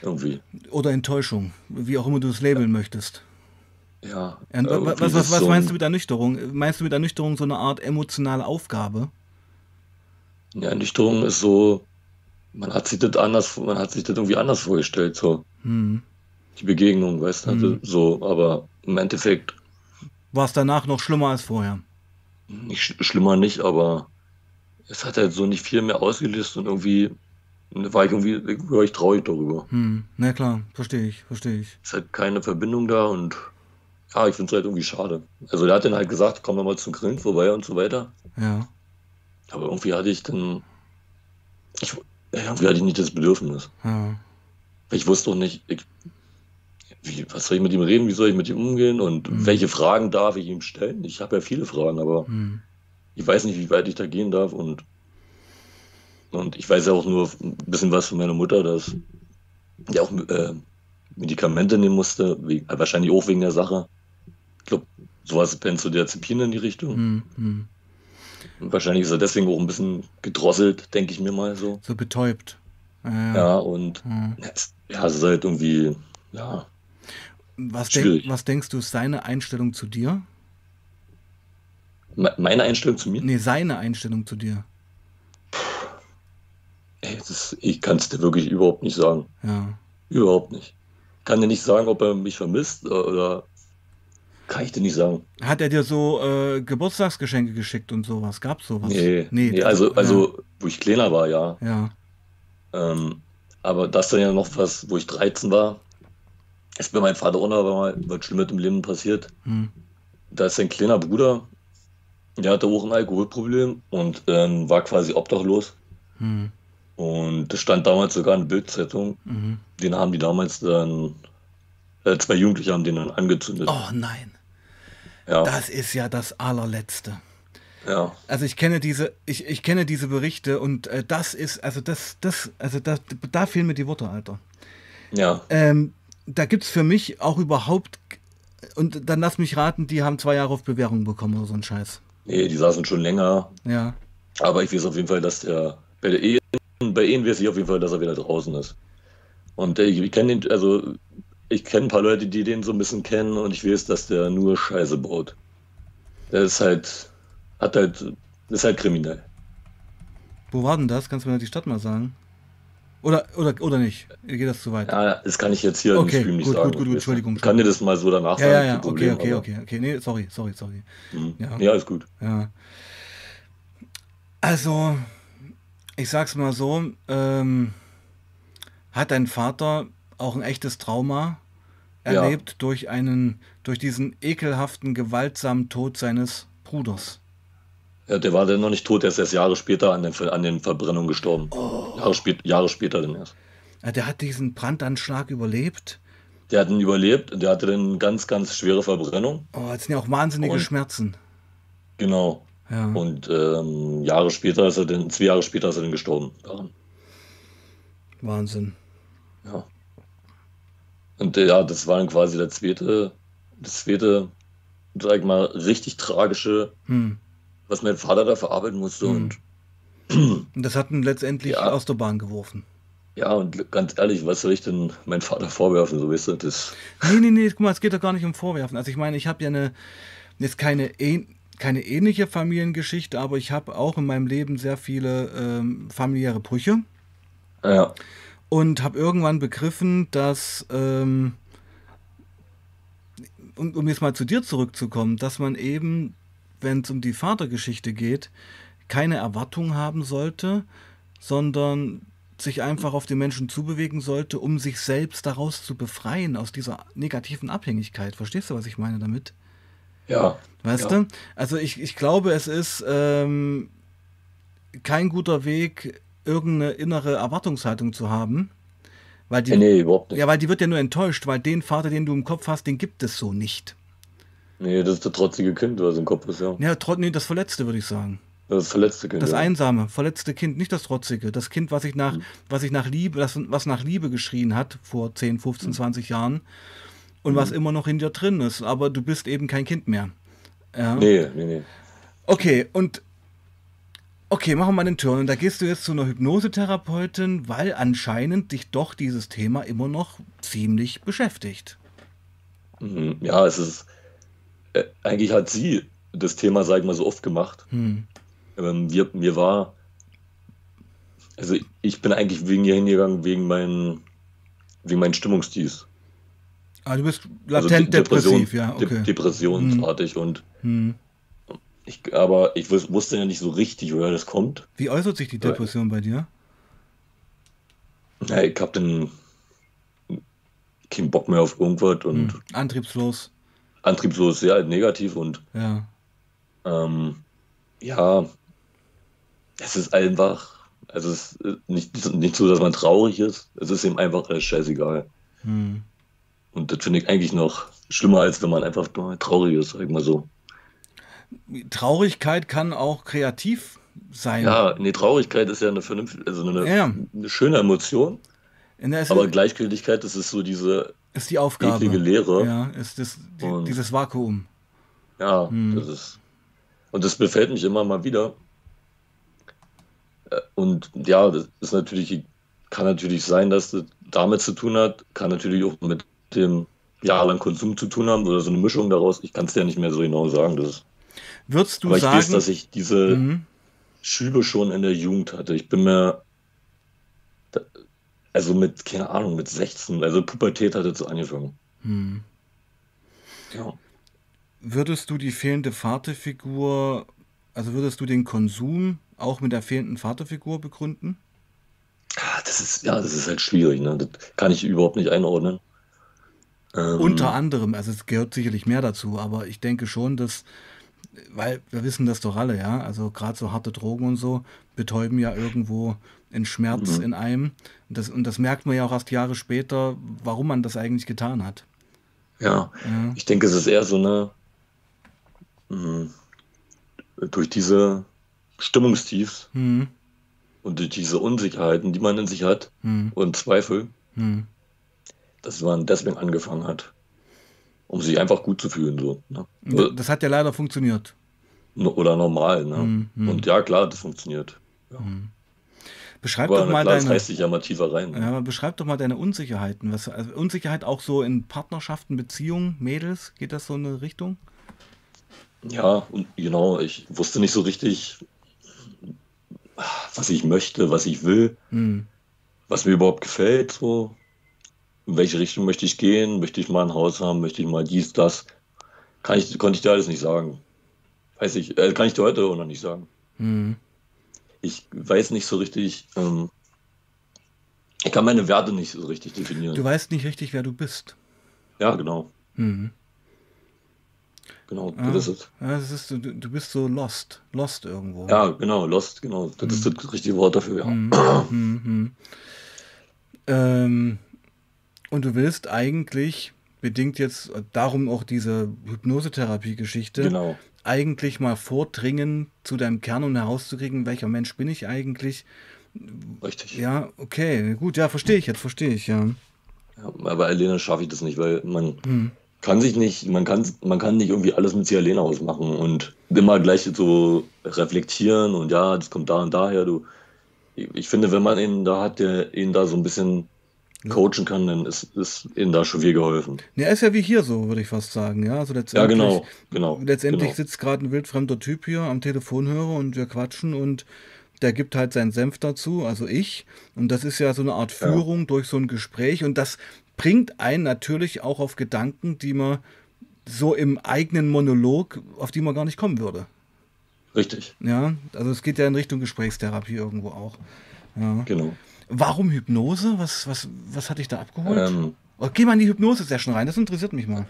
Irgendwie, Oder Enttäuschung, wie auch immer du es labeln möchtest. ja. Ja, irgendwie was, was, ist was so ein- meinst du mit Ernüchterung? Meinst du mit Ernüchterung so eine Art emotionale Aufgabe? Ja, Ernüchterung ist so, man hat sich das anders, man hat sich das irgendwie anders vorgestellt, so Hm. die Begegnung, weißt du, Mhm. so, aber im Endeffekt War es danach noch schlimmer als vorher? nicht sch schlimmer nicht, aber es hat halt so nicht viel mehr ausgelöst und irgendwie war ich irgendwie, war ich traurig darüber. Hm. Na klar, verstehe ich, verstehe ich. Es ist halt keine Verbindung da und ja, ich finde es halt irgendwie schade. Also der hat dann halt gesagt, komm doch mal zum Grillen vorbei und so weiter. Ja. Aber irgendwie hatte ich dann, ich, irgendwie hatte ich nicht das Bedürfnis. ja. Ich wusste auch nicht, ich, wie, was soll ich mit ihm reden, wie soll ich mit ihm umgehen und Mhm. welche Fragen darf ich ihm stellen? Ich habe ja viele Fragen, aber Hm. ich weiß nicht, wie weit ich da gehen darf und, und ich weiß ja auch nur ein bisschen was von meiner Mutter, dass die auch äh, Medikamente nehmen musste, wegen, wahrscheinlich auch wegen der Sache. Ich glaube, sowas Benzodiazepine in die Richtung. Hm. Hm. Und wahrscheinlich ist er deswegen auch ein bisschen gedrosselt, denke ich mir mal so. So betäubt. Ja. Ja, und ja, es ja, es ist halt irgendwie, ja, Was, denk, was denkst du, ist seine Einstellung zu dir? me- meine Einstellung zu mir. Nee, seine Einstellung zu dir. Ey, das, ich kann es dir wirklich überhaupt nicht sagen. Ja. Überhaupt nicht. Kann dir nicht sagen, ob er mich vermisst oder kann ich dir nicht sagen. Hat er dir so äh, Geburtstagsgeschenke geschickt und sowas? Gab's sowas? Nee, nee, also, also wo ich kleiner war, ja. Ja. Ähm, aber das dann ja noch was, wo ich 13 war, ist bei meinem Vater auch noch mal was Schlimmes im Leben passiert. Hm. Da ist sein kleiner Bruder, der hatte auch ein Alkoholproblem und ähm, war quasi obdachlos. Hm. Und das stand damals sogar in der Bildzeitung. Mhm. Den haben die damals dann, äh, zwei Jugendliche haben den dann angezündet. Oh nein, ja, das ist ja das allerletzte. ja, Also ich kenne diese, ich, ich kenne diese Berichte und äh, das ist, also das, das, also das, da fehlen mir die Worte, Alter. ja. Ähm, da gibt es für mich auch überhaupt, und dann lass mich raten, die haben zwei Jahre auf Bewährung bekommen oder so ein Scheiß. Nee, die saßen schon länger. Ja. Aber ich weiß auf jeden Fall, dass der bei der Ehe, bei Ehen weiß ich auf jeden Fall, dass er wieder draußen ist. Und äh, ich, ich kenne den, also ich kenne ein paar Leute, die den so ein bisschen kennen und ich weiß, dass der nur Scheiße baut. Der ist halt, hat halt, ist halt kriminell. Wo war denn das? Kannst du mir die Stadt mal sagen? Oder, oder, oder nicht? Geht das zu weit? Ja, das kann ich jetzt hier im Okay, Stream nicht gut, sagen. gut, gut, Entschuldigung, Ich kann dir das mal so danach ja, sagen. ja, ja, okay, Problem, okay, aber- okay, okay. Nee, sorry, sorry, sorry. Mhm. Ja. Ja. ist gut. Ja. Also, ich sag's mal so, ähm, hat dein Vater auch ein echtes Trauma Ja. erlebt durch einen, durch diesen ekelhaften, gewaltsamen Tod seines Bruders. Ja, der war dann noch nicht tot, der ist erst Jahre später an den, an den Verbrennungen gestorben. Oh. Jahre, spät, Jahre später dann erst. Ja, der hat diesen Brandanschlag überlebt. Der hat ihn überlebt, der hatte dann ganz, ganz schwere Verbrennung. Oh, das sind ja auch wahnsinnige Und- Schmerzen. Genau. Ja. Und ähm, Jahre später ist er dann, zwei Jahre später ist er dann gestorben daran. Wahnsinn. Ja. Und äh, ja, das war dann quasi der zweite, das zweite, sag ich mal, richtig tragische, Hm. Was mein Vater da verarbeiten musste. Hm. Und das hat ihn letztendlich Ja. aus der Bahn geworfen. ja, und ganz ehrlich, was soll ich denn meinem Vater vorwerfen? So du, das. Nee, nee, nee, guck mal, es geht doch gar nicht um Vorwerfen. Also ich meine, ich habe ja eine, jetzt keine, ähn- keine ähnliche Familiengeschichte, aber ich habe auch in meinem Leben sehr viele ähm, familiäre Brüche Ja, und habe irgendwann begriffen, dass, ähm, um, um jetzt mal zu dir zurückzukommen, dass man eben, wenn es um die Vatergeschichte geht, keine Erwartung haben sollte, sondern sich einfach auf den Menschen zubewegen sollte, um sich selbst daraus zu befreien, aus dieser negativen Abhängigkeit. Verstehst du, was ich meine damit? ja. Weißt ja. du? Also ich, ich glaube, es ist ähm, kein guter Weg, irgendeine innere Erwartungshaltung zu haben. Weil die, Nee, nee, überhaupt nicht. ja, weil die wird ja nur enttäuscht, weil den Vater, den du im Kopf hast, den gibt es so nicht. Nee, das ist der trotzige Kind, was im Kopf ist, ja. Ja, trotz, nee, das Verletzte, würde ich sagen. Das verletzte Kind. Das ja. einsame, verletzte Kind, nicht das trotzige. Das Kind, was sich nach, Mhm. was sich nach Liebe, das, was nach Liebe geschrien hat vor 10, Mhm. 15, 20 Jahren und was immer noch in dir drin ist. Aber du bist eben kein Kind mehr. Ja. Nee, nee, nee. Okay, und okay, machen wir mal den Turn. Und da gehst du jetzt zu einer Hypnosetherapeutin, weil anscheinend dich doch dieses Thema immer noch ziemlich beschäftigt. Mhm. Ja, es ist. Äh, eigentlich hat sie das Thema, sag ich mal, so oft gemacht. Hm. Ähm, wir, mir war. Also ich bin eigentlich wegen ihr hingegangen, wegen meinen, wegen meinen Stimmungstiefs. Ah, du bist Also latent De- Depression- depressiv, ja, De okay. Depressionsartig und Hm. ich, aber ich wus- wusste ja nicht so richtig, woher das kommt. Wie äußert sich die Depression bei dir? Ja, ich hab dann keinen Bock mehr auf irgendwas und Hm. Antriebslos, antriebslos, sehr negativ und ja. ähm, ja, es ist einfach, also es ist nicht, nicht so, dass man traurig ist, es ist ihm einfach alles scheißegal. Hm. Und das finde ich eigentlich noch schlimmer, als wenn man einfach nur traurig ist, sag ich mal so. Traurigkeit kann auch kreativ sein. Ja, nee, Traurigkeit ist ja eine vernünftige, also eine, Ja. eine schöne Emotion, aber Gleichgültigkeit, das ist so diese ist die Aufgabe. eklige Leere. Ja, ist das, die, dieses Vakuum. Ja, Hm. das ist. Und das befällt mich immer mal wieder. Äh, Und ja, das ist natürlich, kann natürlich sein, dass das damit zu tun hat, kann natürlich auch mit dem jahrelangen Konsum zu tun haben oder so eine Mischung daraus. Ich kann es ja nicht mehr so genau sagen. Das Würdest du aber ich sagen, weiß, dass ich diese Mhm. Schübe schon in der Jugend hatte. Ich bin mir Also mit, keine Ahnung, mit 16. Also Pubertät hat jetzt so angefangen. Hm. Ja. Würdest du die fehlende Vaterfigur, also würdest du den Konsum auch mit der fehlenden Vaterfigur begründen? Ah, Das ist, ja, das ist halt schwierig, ne? Das kann ich überhaupt nicht einordnen. Ähm, Unter anderem, also es gehört sicherlich mehr dazu, aber ich denke schon, dass, weil wir wissen das doch alle, ja, also gerade so harte Drogen und so betäuben ja irgendwo einen Schmerz Mhm. in einem. Und das, und das merkt man ja auch erst Jahre später, warum man das eigentlich getan hat. ja, Ja. ich denke, es ist eher so eine, mh, durch diese Stimmungstiefs Hm, und durch diese Unsicherheiten, die man in sich hat hm, und Zweifel, hm. dass man deswegen angefangen hat, um sich einfach gut zu fühlen, so, ne? Das hat ja leider funktioniert. Oder normal, ne? Hm, hm. Und ja, klar, das funktioniert. Ja. Beschreib Aber doch mal klar, das deine, sich ja mal tiefer rein. ja, beschreib doch mal deine Unsicherheiten. Was, also Unsicherheit auch so in Partnerschaften, Beziehungen, Mädels, geht das so in eine Richtung? Ja, und genau, ich wusste nicht so richtig, was ich möchte, was ich will, Hm. was mir überhaupt gefällt, so. In welche Richtung möchte ich gehen? Möchte ich mal ein Haus haben? Möchte ich mal dies, das? Kann ich, konnte ich dir alles nicht sagen. Weiß ich, äh, kann ich dir heute auch noch nicht sagen. Hm. Ich weiß nicht so richtig, ähm, ich kann meine Werte nicht so richtig definieren. Du weißt nicht richtig, wer du bist. Ja, genau, Hm. genau, Ja. das ist es. Ist, du, du bist so lost. Lost irgendwo. Ja, genau, Lost, genau, das ist das richtige Wort dafür, ja. Hm, hm, hm. Ähm, und du willst eigentlich, bedingt jetzt darum auch diese Hypnosetherapie-Geschichte, Genau, eigentlich mal vordringen zu deinem Kern, um herauszukriegen, welcher Mensch bin ich eigentlich. richtig. Ja, okay, gut, ja, verstehe ich jetzt, verstehe ich, ja. Ja, aber alleine schaffe ich das nicht, weil man Hm. kann sich nicht, man kann, man kann nicht irgendwie alles mit alleine ausmachen und immer gleich so reflektieren und ja, das kommt da und daher. Du, ich ich finde, wenn man ihn da hat, der ihn da so ein bisschen coachen kann, dann ist, ist ihnen da schon viel geholfen. Ja, ist ja wie hier so, würde ich fast sagen, ja. Also Ja, letztendlich, genau, genau. letztendlich genau. sitzt gerade ein wildfremder Typ hier am Telefonhörer und wir quatschen und der gibt halt seinen Senf dazu, also ich. Und das ist ja so eine Art Ja. Führung durch so ein Gespräch und das bringt einen natürlich auch auf Gedanken, die man so im eigenen Monolog, auf die man gar nicht kommen würde. Richtig, Ja, also es geht ja in Richtung Gesprächstherapie irgendwo auch. Ja. genau. Warum Hypnose? Was, was, was hat dich da abgeholt? Ähm, oh, geh mal in die Hypnose-Session rein, das interessiert mich mal.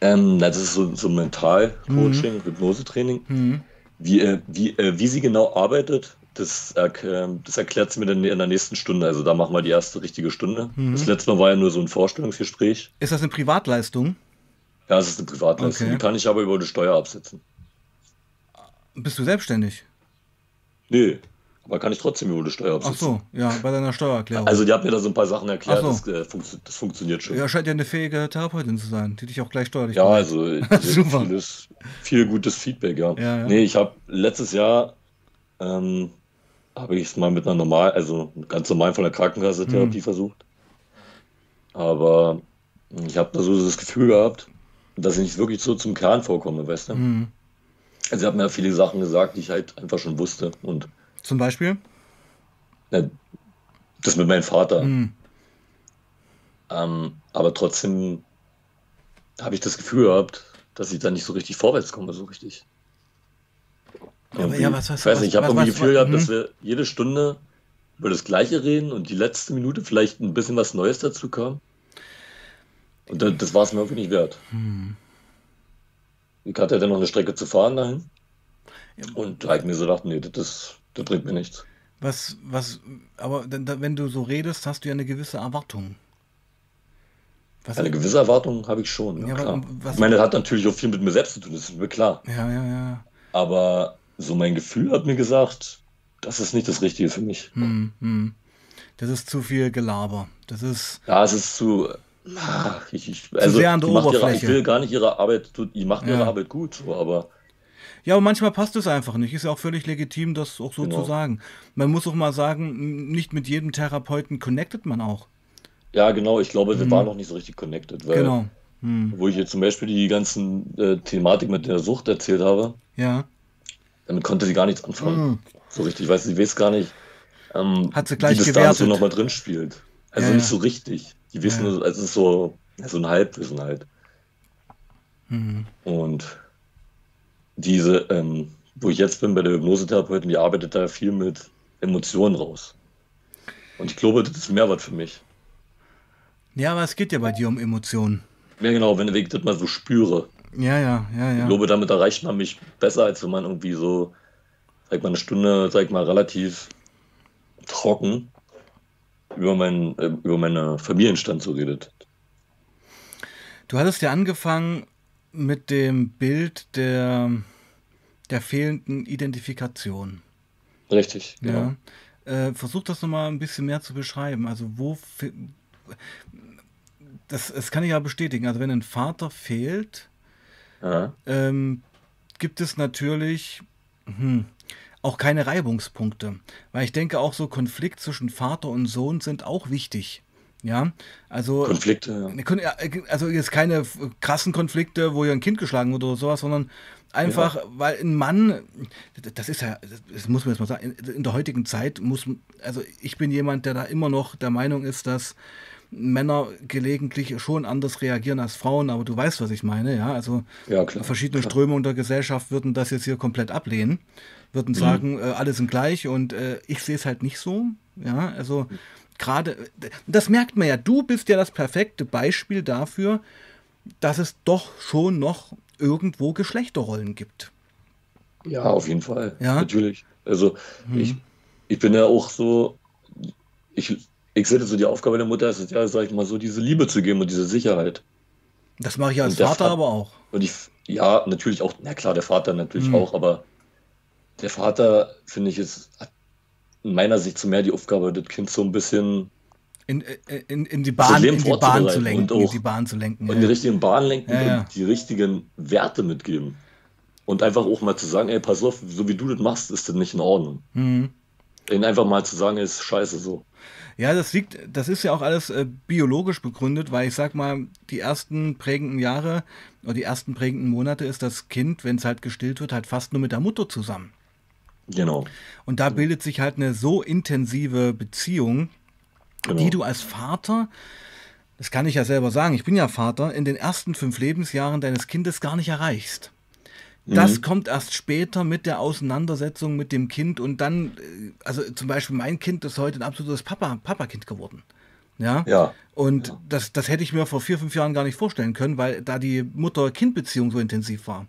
ähm, das ist so, so Mental-Coaching, Hypnosetraining. Mhm. Wie, äh, wie, äh, wie sie genau arbeitet, das, ähm, das erklärt sie mir dann in der nächsten Stunde. Also da machen wir die erste richtige Stunde. Mhm. Das letzte Mal war ja nur so ein Vorstellungsgespräch. Ist das eine Privatleistung? Ja, es ist eine Privatleistung. Okay. Die kann ich aber über die Steuer absetzen. Bist du selbstständig? Nee, aber kann ich trotzdem über die Steuer Ach absetzen. so, ja, bei deiner Steuererklärung. Also die hat mir da so ein paar Sachen erklärt, Ach das, so. äh, funktio das funktioniert schon. ja, scheint ja eine fähige Therapeutin zu sein, die dich auch gleich steuerlich Ja, also Super. vieles, viel gutes Feedback, ja. Ja, ja. Nee, ich habe letztes Jahr ähm, habe ich es mal mit einer normal, also ganz normal von der Krankenkasse Therapie Mhm. versucht. Aber ich habe da so das Gefühl gehabt, dass ich nicht wirklich so zum Kern vorkomme, weißt du? Mhm. Also, sie hat mir viele Sachen gesagt, die ich halt einfach schon wusste. Und Zum Beispiel? ne, das mit meinem Vater. Mhm. Ähm, aber trotzdem habe ich das Gefühl gehabt, dass ich da nicht so richtig vorwärts komme, so richtig. aber Irgendwie- ja, was- was- ich weiß nicht, ich habe irgendwie was- Gefühl gehabt, dass wir jede Stunde über das Gleiche reden und die letzte Minute vielleicht ein bisschen was Neues dazu kam. Und das, das war es mir irgendwie nicht wert. Hm. Ich hatte ja dann noch eine Strecke zu fahren dahin. Ja. Und da habe ich mir so gedacht, nee, das, das bringt mir nichts. Was, was, aber da- da- wenn du so redest, hast du ja eine gewisse Erwartung. Was, Eine gewisse Erwartung habe ich schon, ja, klar. ich meine, das hat natürlich auch viel mit mir selbst zu tun, das ist mir klar. ja, ja, ja. Aber so mein Gefühl hat mir gesagt, das ist nicht das Richtige für mich. Hm, hm. Das ist zu viel Gelaber. Das ist, Ja, es ist zu. ah, Ich, ich, also, sehr an der macht ihre, ich Oberfläche. will gar nicht ihre Arbeit, die macht ihre Ja. Arbeit gut, so, aber Ja, aber manchmal passt es einfach nicht. Ist ja auch völlig legitim, das auch so Genau. zu sagen. Man muss auch mal sagen, nicht mit jedem Therapeuten connectet man auch. ja, genau, ich glaube, wir waren noch nicht so richtig connected, weil, Mhm. Genau. Hm. wo ich jetzt zum Beispiel die ganzen äh, Thematik mit der Sucht erzählt habe, Ja. damit konnte sie gar nichts anfangen. Mhm. So richtig, ich weiß, sie weiß gar nicht, ähm, Hat sie gleich wie das da so nochmal drin spielt. Also Ja, nicht so richtig. Die wissen, Ja. also es ist so, so ein Halbwissen halt. Mhm. Und diese, ähm, wo ich jetzt bin bei der Hypnosetherapeutin, die arbeitet da viel mit Emotionen raus. Und ich glaube, das ist Mehrwert für mich. Ja, aber es geht ja bei dir um Emotionen. Ja, genau, wenn ich das mal so spüre. Ja, ja, ja, Ich ja. glaube, damit erreicht man mich besser, als wenn man irgendwie so, sag mal, eine Stunde, sag mal, relativ trocken über meinen, äh, über meine Familienstand so redet. Du hattest ja angefangen mit dem Bild der, der fehlenden Identifikation. Richtig, Ja. genau. Äh, versuch das nochmal ein bisschen mehr zu beschreiben. Also wo das, das kann ich ja bestätigen. Also wenn ein Vater fehlt, Ja. ähm, gibt es natürlich hm, auch keine Reibungspunkte. Weil ich denke, auch so Konflikt zwischen Vater und Sohn sind auch wichtig. Ja, also Konflikte, ja. Ja, Also jetzt keine krassen Konflikte, wo ihr ein Kind geschlagen wird oder sowas, sondern einfach, weil ein Mann, das ist ja, das muss man jetzt mal sagen, in- der heutigen Zeit muss, also ich bin jemand, der da immer noch der Meinung ist, dass Männer gelegentlich schon anders reagieren als Frauen, aber du weißt, was ich meine, ja, also Ja, klar. verschiedene klar. Strömungen der Gesellschaft würden das jetzt hier komplett ablehnen, würden sagen, äh, alle sind gleich und äh, ich sehe es halt nicht so. Ja, also gerade, das merkt man ja, du bist ja das perfekte Beispiel dafür, dass es doch schon noch irgendwo Geschlechterrollen gibt. Ja, auf jeden Fall. Ja? Natürlich. Also ich, ich bin ja auch so, ich, ich sehe so die Aufgabe der Mutter ist es ja, sag ich mal so, diese Liebe zu geben und diese Sicherheit. Das mache ich als Vater Fa- aber auch. Und ich, ja, natürlich auch, na klar, der Vater natürlich Mhm. auch, aber der Vater, finde ich, ist hat in meiner Sicht so mehr die Aufgabe, das Kind so ein bisschen In, äh, in, in die Bahn, in die Bahn zu lenken, und in auch- die Bahn zu lenken. in ja. die richtigen Bahnen lenken Ja, ja. und die richtigen Werte mitgeben. Und einfach auch mal zu sagen, ey, pass auf, so wie du das machst, ist das nicht in Ordnung. Mhm. Ihnen einfach mal zu sagen, ey, ist scheiße so. Ja, das liegt, das ist ja auch alles äh, biologisch begründet, weil ich sag mal, die ersten prägenden Jahre oder die ersten prägenden Monate ist das Kind, wenn es halt gestillt wird, halt fast nur mit der Mutter zusammen. Genau. Und da bildet sich halt eine so intensive Beziehung, genau. die du als Vater, das kann ich ja selber sagen, ich bin ja Vater, in den ersten fünf Lebensjahren deines Kindes gar nicht erreichst. Das Mhm. kommt erst später mit der Auseinandersetzung mit dem Kind und dann, äh, also zum Beispiel mein Kind ist heute ein absolutes Papa, Papakind geworden. Ja. Ja. Und Ja. das, das hätte ich mir vor vier, fünf Jahren gar nicht vorstellen können, weil da die Mutter-Kind-Beziehung so intensiv war.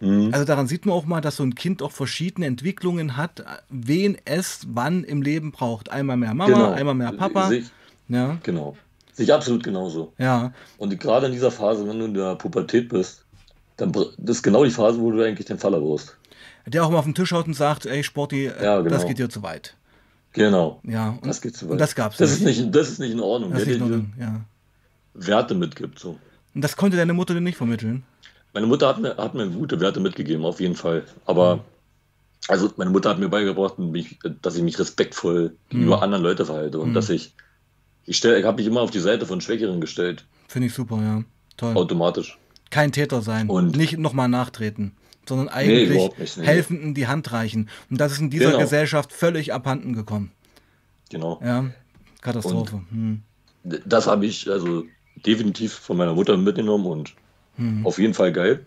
Mhm. Also daran sieht man auch mal, dass so ein Kind auch verschiedene Entwicklungen hat, wen es wann im Leben braucht. Einmal mehr Mama, Genau. einmal mehr Papa. Sehe ich, Ja, genau. Sehe ich absolut genauso. ja, Und gerade in dieser Phase, wenn du in der Pubertät bist, dann das ist genau die Phase, wo du eigentlich den Faller brauchst. der auch mal auf den Tisch haut und sagt, ey Sporti, äh, Ja, das genau. geht dir zu weit. Genau. Ja, und Das geht zu weit. Und das gab's das nicht. Ist nicht. Das ist nicht in Ordnung. Das ist nicht dir nur, ja. Werte mitgibt. So. Und das konnte deine Mutter dir nicht vermitteln. Meine Mutter hat mir, hat mir gute Werte mitgegeben, auf jeden Fall. Aber, also meine Mutter hat mir beigebracht, dass ich mich respektvoll gegenüber anderen Leuten verhalte und Mhm. dass ich, ich ich habe mich immer auf die Seite von Schwächeren gestellt, Finde ich super, ja. Toll. automatisch. Kein Täter sein. Und- nicht nochmal nachtreten. Sondern eigentlich überhaupt nicht, nee. helfenden die Hand reichen. Und das ist in dieser Genau. Gesellschaft völlig abhanden gekommen. Genau. Ja, Katastrophe. Hm. Das habe ich also definitiv von meiner Mutter mitgenommen und Hm. auf jeden Fall geil.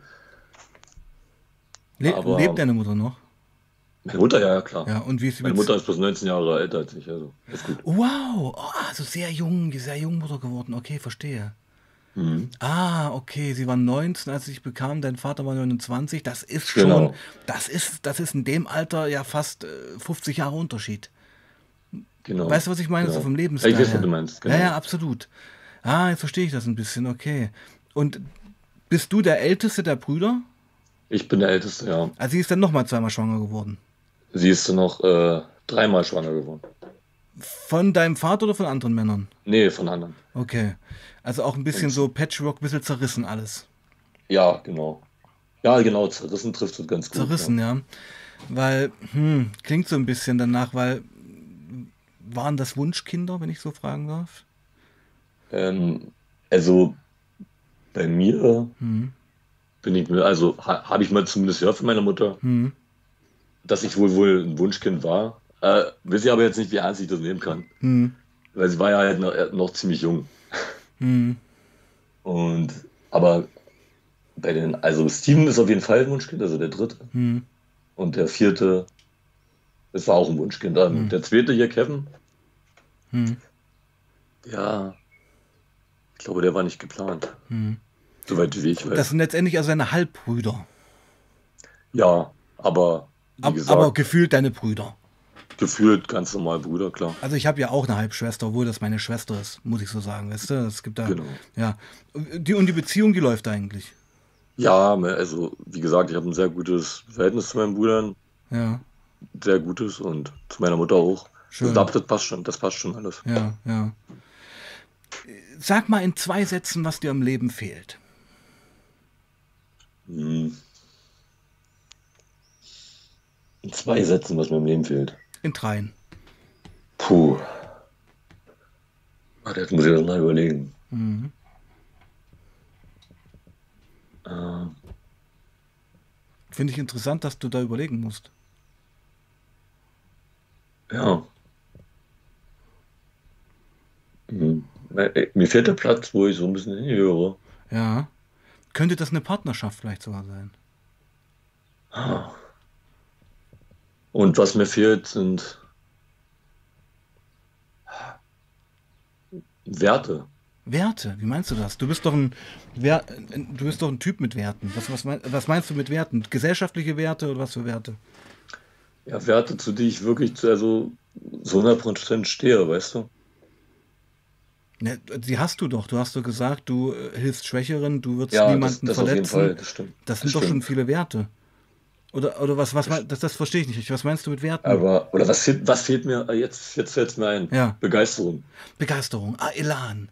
Le aber- lebt deine Mutter noch? Meine Mutter, ja, klar. Ja, und wie ist Meine Mutter ist bloß 19 Jahre älter als ich, also ist gut. Wow, oh, also sehr jung, sehr jung Mutter geworden. Okay, verstehe. Mhm. Ah, okay, sie war 19, als dich bekam, dein Vater war 29. Das ist Genau. schon, das ist, das ist in dem Alter ja fast äh, 50 Jahre Unterschied. Genau. Weißt du, was ich meine? Genau. So vom Lebensstil. ich weiß, was du meinst. Genau. Ja, ja, absolut. Ah, jetzt verstehe ich das ein bisschen, okay. Und bist du der älteste der Brüder? Ich bin der Älteste, ja. Also sie ist dann nochmal zweimal schwanger geworden. Sie ist noch äh, dreimal schwanger geworden. Von deinem Vater oder von anderen Männern? Nee, von anderen. Okay. Also auch ein bisschen Und- so Patchwork, ein bisschen zerrissen alles. Ja, genau. Ja, genau, zerrissen trifft es ganz gut. Zerrissen, ja. Weil, hm, klingt so ein bisschen danach, weil waren das Wunschkinder, wenn ich so fragen darf? Ja. Ähm, also bei mir Hm, bin ich mir, also ha, habe ich mal zumindest gehört von meiner Mutter, hm, dass ich wohl wohl ein Wunschkind war. Äh, weiß ich aber jetzt nicht, wie ernst ich das nehmen kann. hm. Weil sie war ja halt noch, noch ziemlich jung. Hm. Und, aber bei den, also Steven ist auf jeden Fall ein Wunschkind, also der dritte. Hm. Und der vierte, das war auch ein Wunschkind. Dann Hm. Der zweite hier, Kevin, ja, ich glaube, der war nicht geplant. Hm. Soweit wie ich weiß. Das sind letztendlich also seine Halbbrüder. ja, aber wie Ab, gesagt, aber gefühlt deine Brüder. gefühlt ganz normal Bruder, klar. Also ich habe ja auch eine Halbschwester, obwohl das meine Schwester ist, muss ich so sagen, weißt du? Es gibt da. Genau. Ja. Die, und die Beziehung, die läuft eigentlich. Ja, also wie gesagt, ich habe ein sehr gutes Verhältnis zu meinen Brüdern, Ja, sehr gutes und zu meiner Mutter auch. Schön. Glaube, das passt schon, das passt schon alles. ja, ja. Sag mal in zwei Sätzen, was dir im Leben fehlt. Hm. In zwei Sätzen, was mir im Leben fehlt. In dreien. Puh. Warte, jetzt muss ich das mal überlegen. Mhm. Äh, Finde ich interessant, dass du da überlegen musst. ja. Hm. Äh, Mir fehlt der Platz, wo ich so ein bisschen hinhöre. Ja. Könnte das eine Partnerschaft vielleicht sogar sein? Ah. Und was mir fehlt, sind Werte. Werte, wie meinst du das? Du bist doch ein, Wer du bist doch ein Typ mit Werten. Was, was, mein, was meinst du mit Werten? Gesellschaftliche Werte oder was für Werte? Ja, Werte, zu die ich wirklich zu, also, so 100% stehe, weißt du? Ne, die hast du doch. Du hast doch gesagt, du äh, hilfst Schwächeren, du würdest Ja, das, niemanden das auf jeden verletzen. Fall, das stimmt. Das sind doch stimmt. schon viele Werte. Oder, oder was, was das, das verstehe ich nicht. Was meinst du mit Werten? Aber, oder was fehlt, was fehlt mir, äh, jetzt, jetzt fällt mir ein. Ja. Begeisterung. Begeisterung, ah, Elan.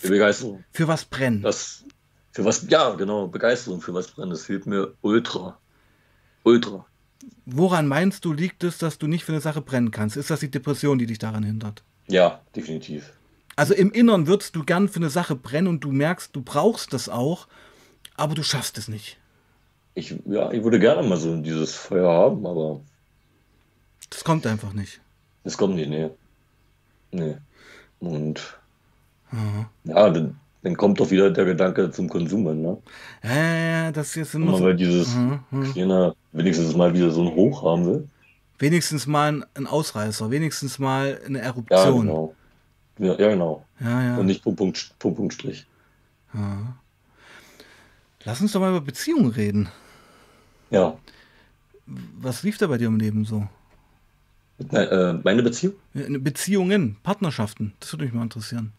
Begeisterung. Für was brennen? Das, für was, ja, genau, Begeisterung für was brennt. Das fehlt mir ultra. Ultra. Woran meinst du, liegt es, dass du nicht für eine Sache brennen kannst? Ist das die Depression, die dich daran hindert? Ja, definitiv. Also im Innern würdest du gern für eine Sache brennen und du merkst, du brauchst das auch, aber du schaffst es nicht. Ich, ja, ich würde gerne mal so dieses Feuer haben, aber Das kommt einfach nicht. es kommt nicht, nee. Nee. Und Aha. ja, dann, dann kommt doch wieder der Gedanke zum Konsumen, ne? Ja, ja, ja, das ist jetzt Wenn immer man so. dieses Mhm, mhm. kleine, wenigstens mal wieder so ein Hoch haben will. Wenigstens mal ein, ein Ausreißer, wenigstens mal eine Ja, Eruption. genau. Ja, ja, genau. Ja, ja. Und nicht Punkt, Punkt, Punkt, Punkt, Strich. Lass uns doch mal über Beziehungen reden. Ja. Was lief da bei dir im Leben so? Nein, äh, meine Beziehung? Ja, Beziehungen, Partnerschaften, das würde mich mal interessieren.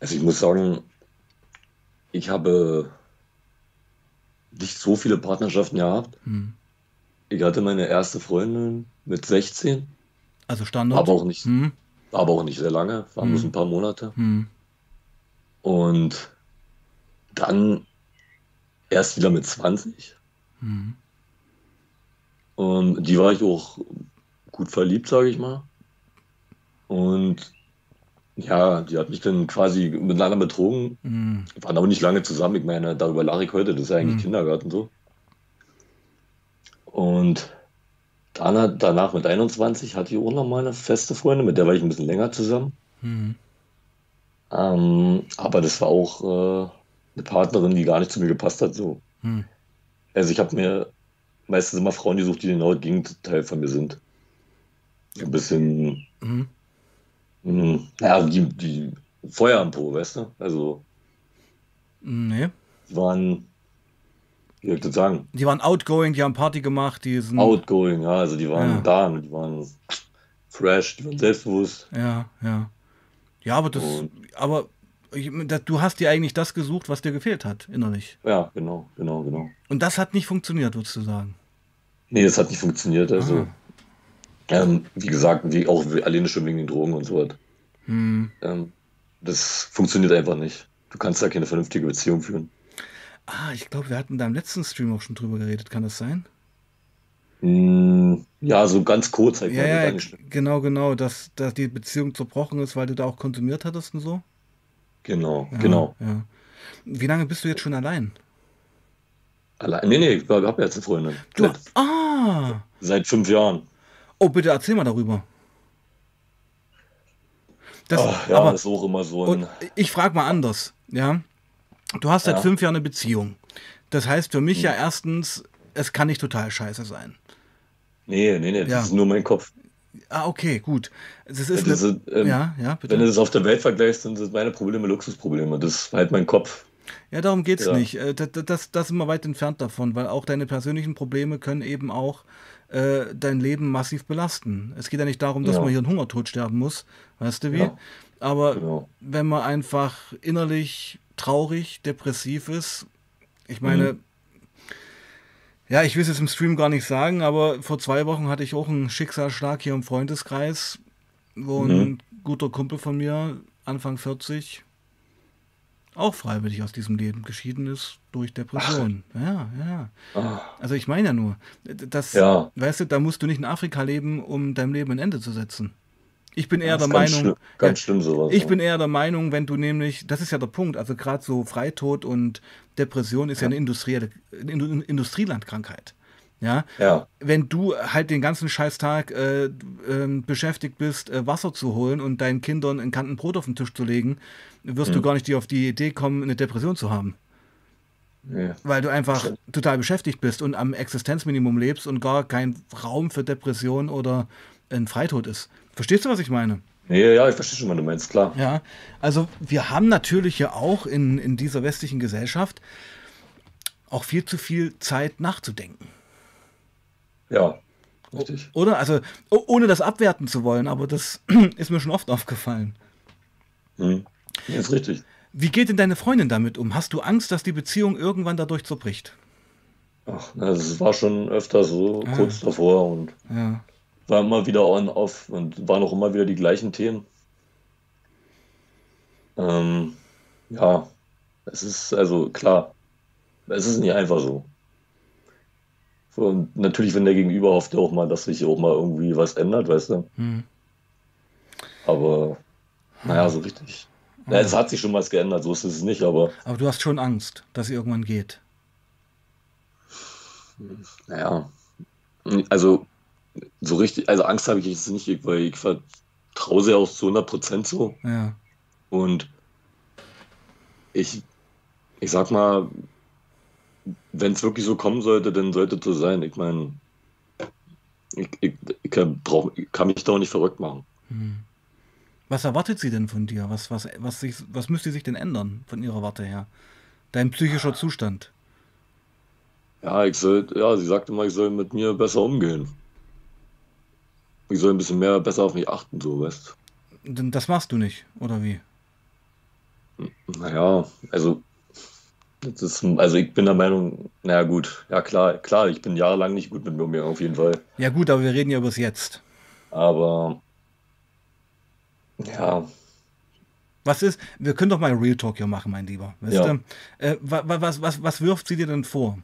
Also ich muss sagen, ich habe nicht so viele Partnerschaften gehabt. Hm. Ich hatte meine erste Freundin mit 16, Also Standard. aber auch nicht, Hm, aber auch nicht sehr lange, waren bloß Hm. ein paar Monate. hm, Und dann erst wieder mit 20. hm. Und die war ich auch gut verliebt, sage ich mal. Und ja, die hat mich dann quasi miteinander betrogen. Hm. Wir waren aber nicht lange zusammen. Ich meine, darüber lache ich heute. Das ist ja eigentlich Hm. Kindergarten so. Und dann, hat- danach mit 21 hatte ich auch noch mal eine feste Freundin, mit der war ich ein bisschen länger zusammen. Hm. Ähm, aber das war auch äh, eine Partnerin, die gar nicht zu mir gepasst hat. So. Hm. Also ich habe mir meistens immer Frauen gesucht, die genau das Gegenteil von mir sind. Ein bisschen, Hm. mh, naja, die, die Feuer am Po, weißt du? Also Nee. die waren, soll ich sagen, Die waren outgoing, die haben Party gemacht, die sind. outgoing, ja, also die waren Ja. da, die waren fresh, die waren selbstbewusst. Ja, ja. Ja, aber das. Und- Aber du hast dir eigentlich das gesucht, was dir gefehlt hat, innerlich. Ja, genau, genau, genau. Und das hat nicht funktioniert, würdest du sagen. Nee, das hat nicht funktioniert. Also, ähm, wie gesagt, wie auch alleine schon wegen den Drogen und so was. Hm. Ähm, das funktioniert einfach nicht. Du kannst da keine vernünftige Beziehung führen. Ah, ich glaube, wir hatten da im letzten Stream auch schon drüber geredet, kann das sein? Mm, ja, so ganz kurz halt. Ja, mal, ja, genau, genau, dass, dass die Beziehung zerbrochen ist, weil du da auch konsumiert hattest und so. Genau, Ja, genau. Ja. Wie lange bist du jetzt schon allein? Allein, nee, nee, ich habe jetzt eine Freundin. Du, Seit, ah! seit fünf Jahren. Oh, bitte erzähl mal darüber. Das, Ach, ja, aber, ist auch immer so ein. ich frage mal anders, ja. Du hast seit Ja. fünf Jahren eine Beziehung. Das heißt für mich ja erstens, es kann nicht total scheiße sein. Nee, nee, nee, das Ja. ist nur mein Kopf. Ah, okay, gut. Es ist Das eine, ist, ähm, ja, ja, bitte. Wenn du das auf der Welt vergleichst, sind das meine Probleme Luxusprobleme. Das ist halt mein Kopf. Ja, darum geht's Ja. nicht. Äh, Das, das, das sind wir weit entfernt davon, weil auch deine persönlichen Probleme können eben auch äh, dein Leben massiv belasten. Es geht ja nicht darum, dass Ja. man hier einen Hungertod sterben muss, weißt du wie? Aber Genau. wenn man einfach innerlich traurig, depressiv ist, ich meine, Mhm. ja, ich will es jetzt im Stream gar nicht sagen, aber vor zwei Wochen hatte ich auch einen Schicksalsschlag hier im Freundeskreis, wo Mhm. ein guter Kumpel von mir, Anfang 40, auch freiwillig aus diesem Leben geschieden ist durch Depression. Ja, ja. Ah, Also ich meine ja nur, das, Ja. weißt du, da musst du nicht in Afrika leben, um deinem Leben ein Ende zu setzen. Ich bin eher der ganz Meinung, schlimm, ganz schlimm sowas. ich ja. bin eher der Meinung, wenn du nämlich, das ist ja der Punkt, also gerade so Freitod und Depression ist ja, eine industrielle eine Indu- Industrielandkrankheit. Ja, Ja, wenn du halt den ganzen Scheißtag äh, ähm, beschäftigt bist, äh, Wasser zu holen und deinen Kindern ein Kanten Brot auf den Tisch zu legen, wirst Mhm. du gar nicht die auf die Idee kommen, eine Depression zu haben. nee. Weil du einfach total beschäftigt bist und am Existenzminimum lebst und gar kein Raum für Depression oder ein Freitod ist. Verstehst du, was ich meine? nee, ja, ich verstehe schon, was du meinst, klar. Ja, also wir haben natürlich ja auch in, in dieser westlichen Gesellschaft auch viel zu viel Zeit nachzudenken. Ja, richtig. Oder? Also, oh- ohne das abwerten zu wollen, aber das ist mir schon oft aufgefallen. Hm. Nee, ist richtig. Wie geht denn deine Freundin damit um? Hast du Angst, dass die Beziehung irgendwann dadurch zerbricht? Ach, das war schon öfter so Ah. kurz davor und Ja. War immer wieder on off und waren auch immer wieder die gleichen Themen. Ähm, ja, es ist also klar, es ist nicht einfach so. Und natürlich, wenn der Gegenüber hofft ja auch mal, dass sich auch mal irgendwie was ändert, weißt du. Hm. Aber naja, so richtig. Ja, es hat sich schon was geändert, so ist es nicht, aber Aber du hast schon Angst, dass sie irgendwann geht. naja. Also so richtig, also Angst habe ich jetzt nicht, weil ich vertraue sie auch zu 100% so. Ja. Und ich, ich sag mal, wenn es wirklich so kommen sollte, dann sollte es so sein. Ich meine, ich, ich, ich kann, brauch, ich kann mich da auch nicht verrückt machen. Hm. Was erwartet sie denn von dir? Was, was, was, sich, was müsste sich denn ändern von ihrer Warte her? Dein psychischer Zustand. Ja, ich soll, ja, sie sagte mal, ich soll mit mir besser umgehen. Ich soll ein bisschen mehr besser auf mich achten, so, weißt Denn das machst du nicht, oder wie? Naja, also, das ist, also ich bin der Meinung, naja, gut, ja klar, klar, ich bin jahrelang nicht gut mit mir umgegangen, auf jeden Fall. Ja gut, aber wir reden ja über das Jetzt. Aber, ja, Was ist, wir können doch mal Real Talk hier machen, mein Lieber. Weißt Ja. du? Äh, wa, wa, was, was, was wirft sie dir denn vor?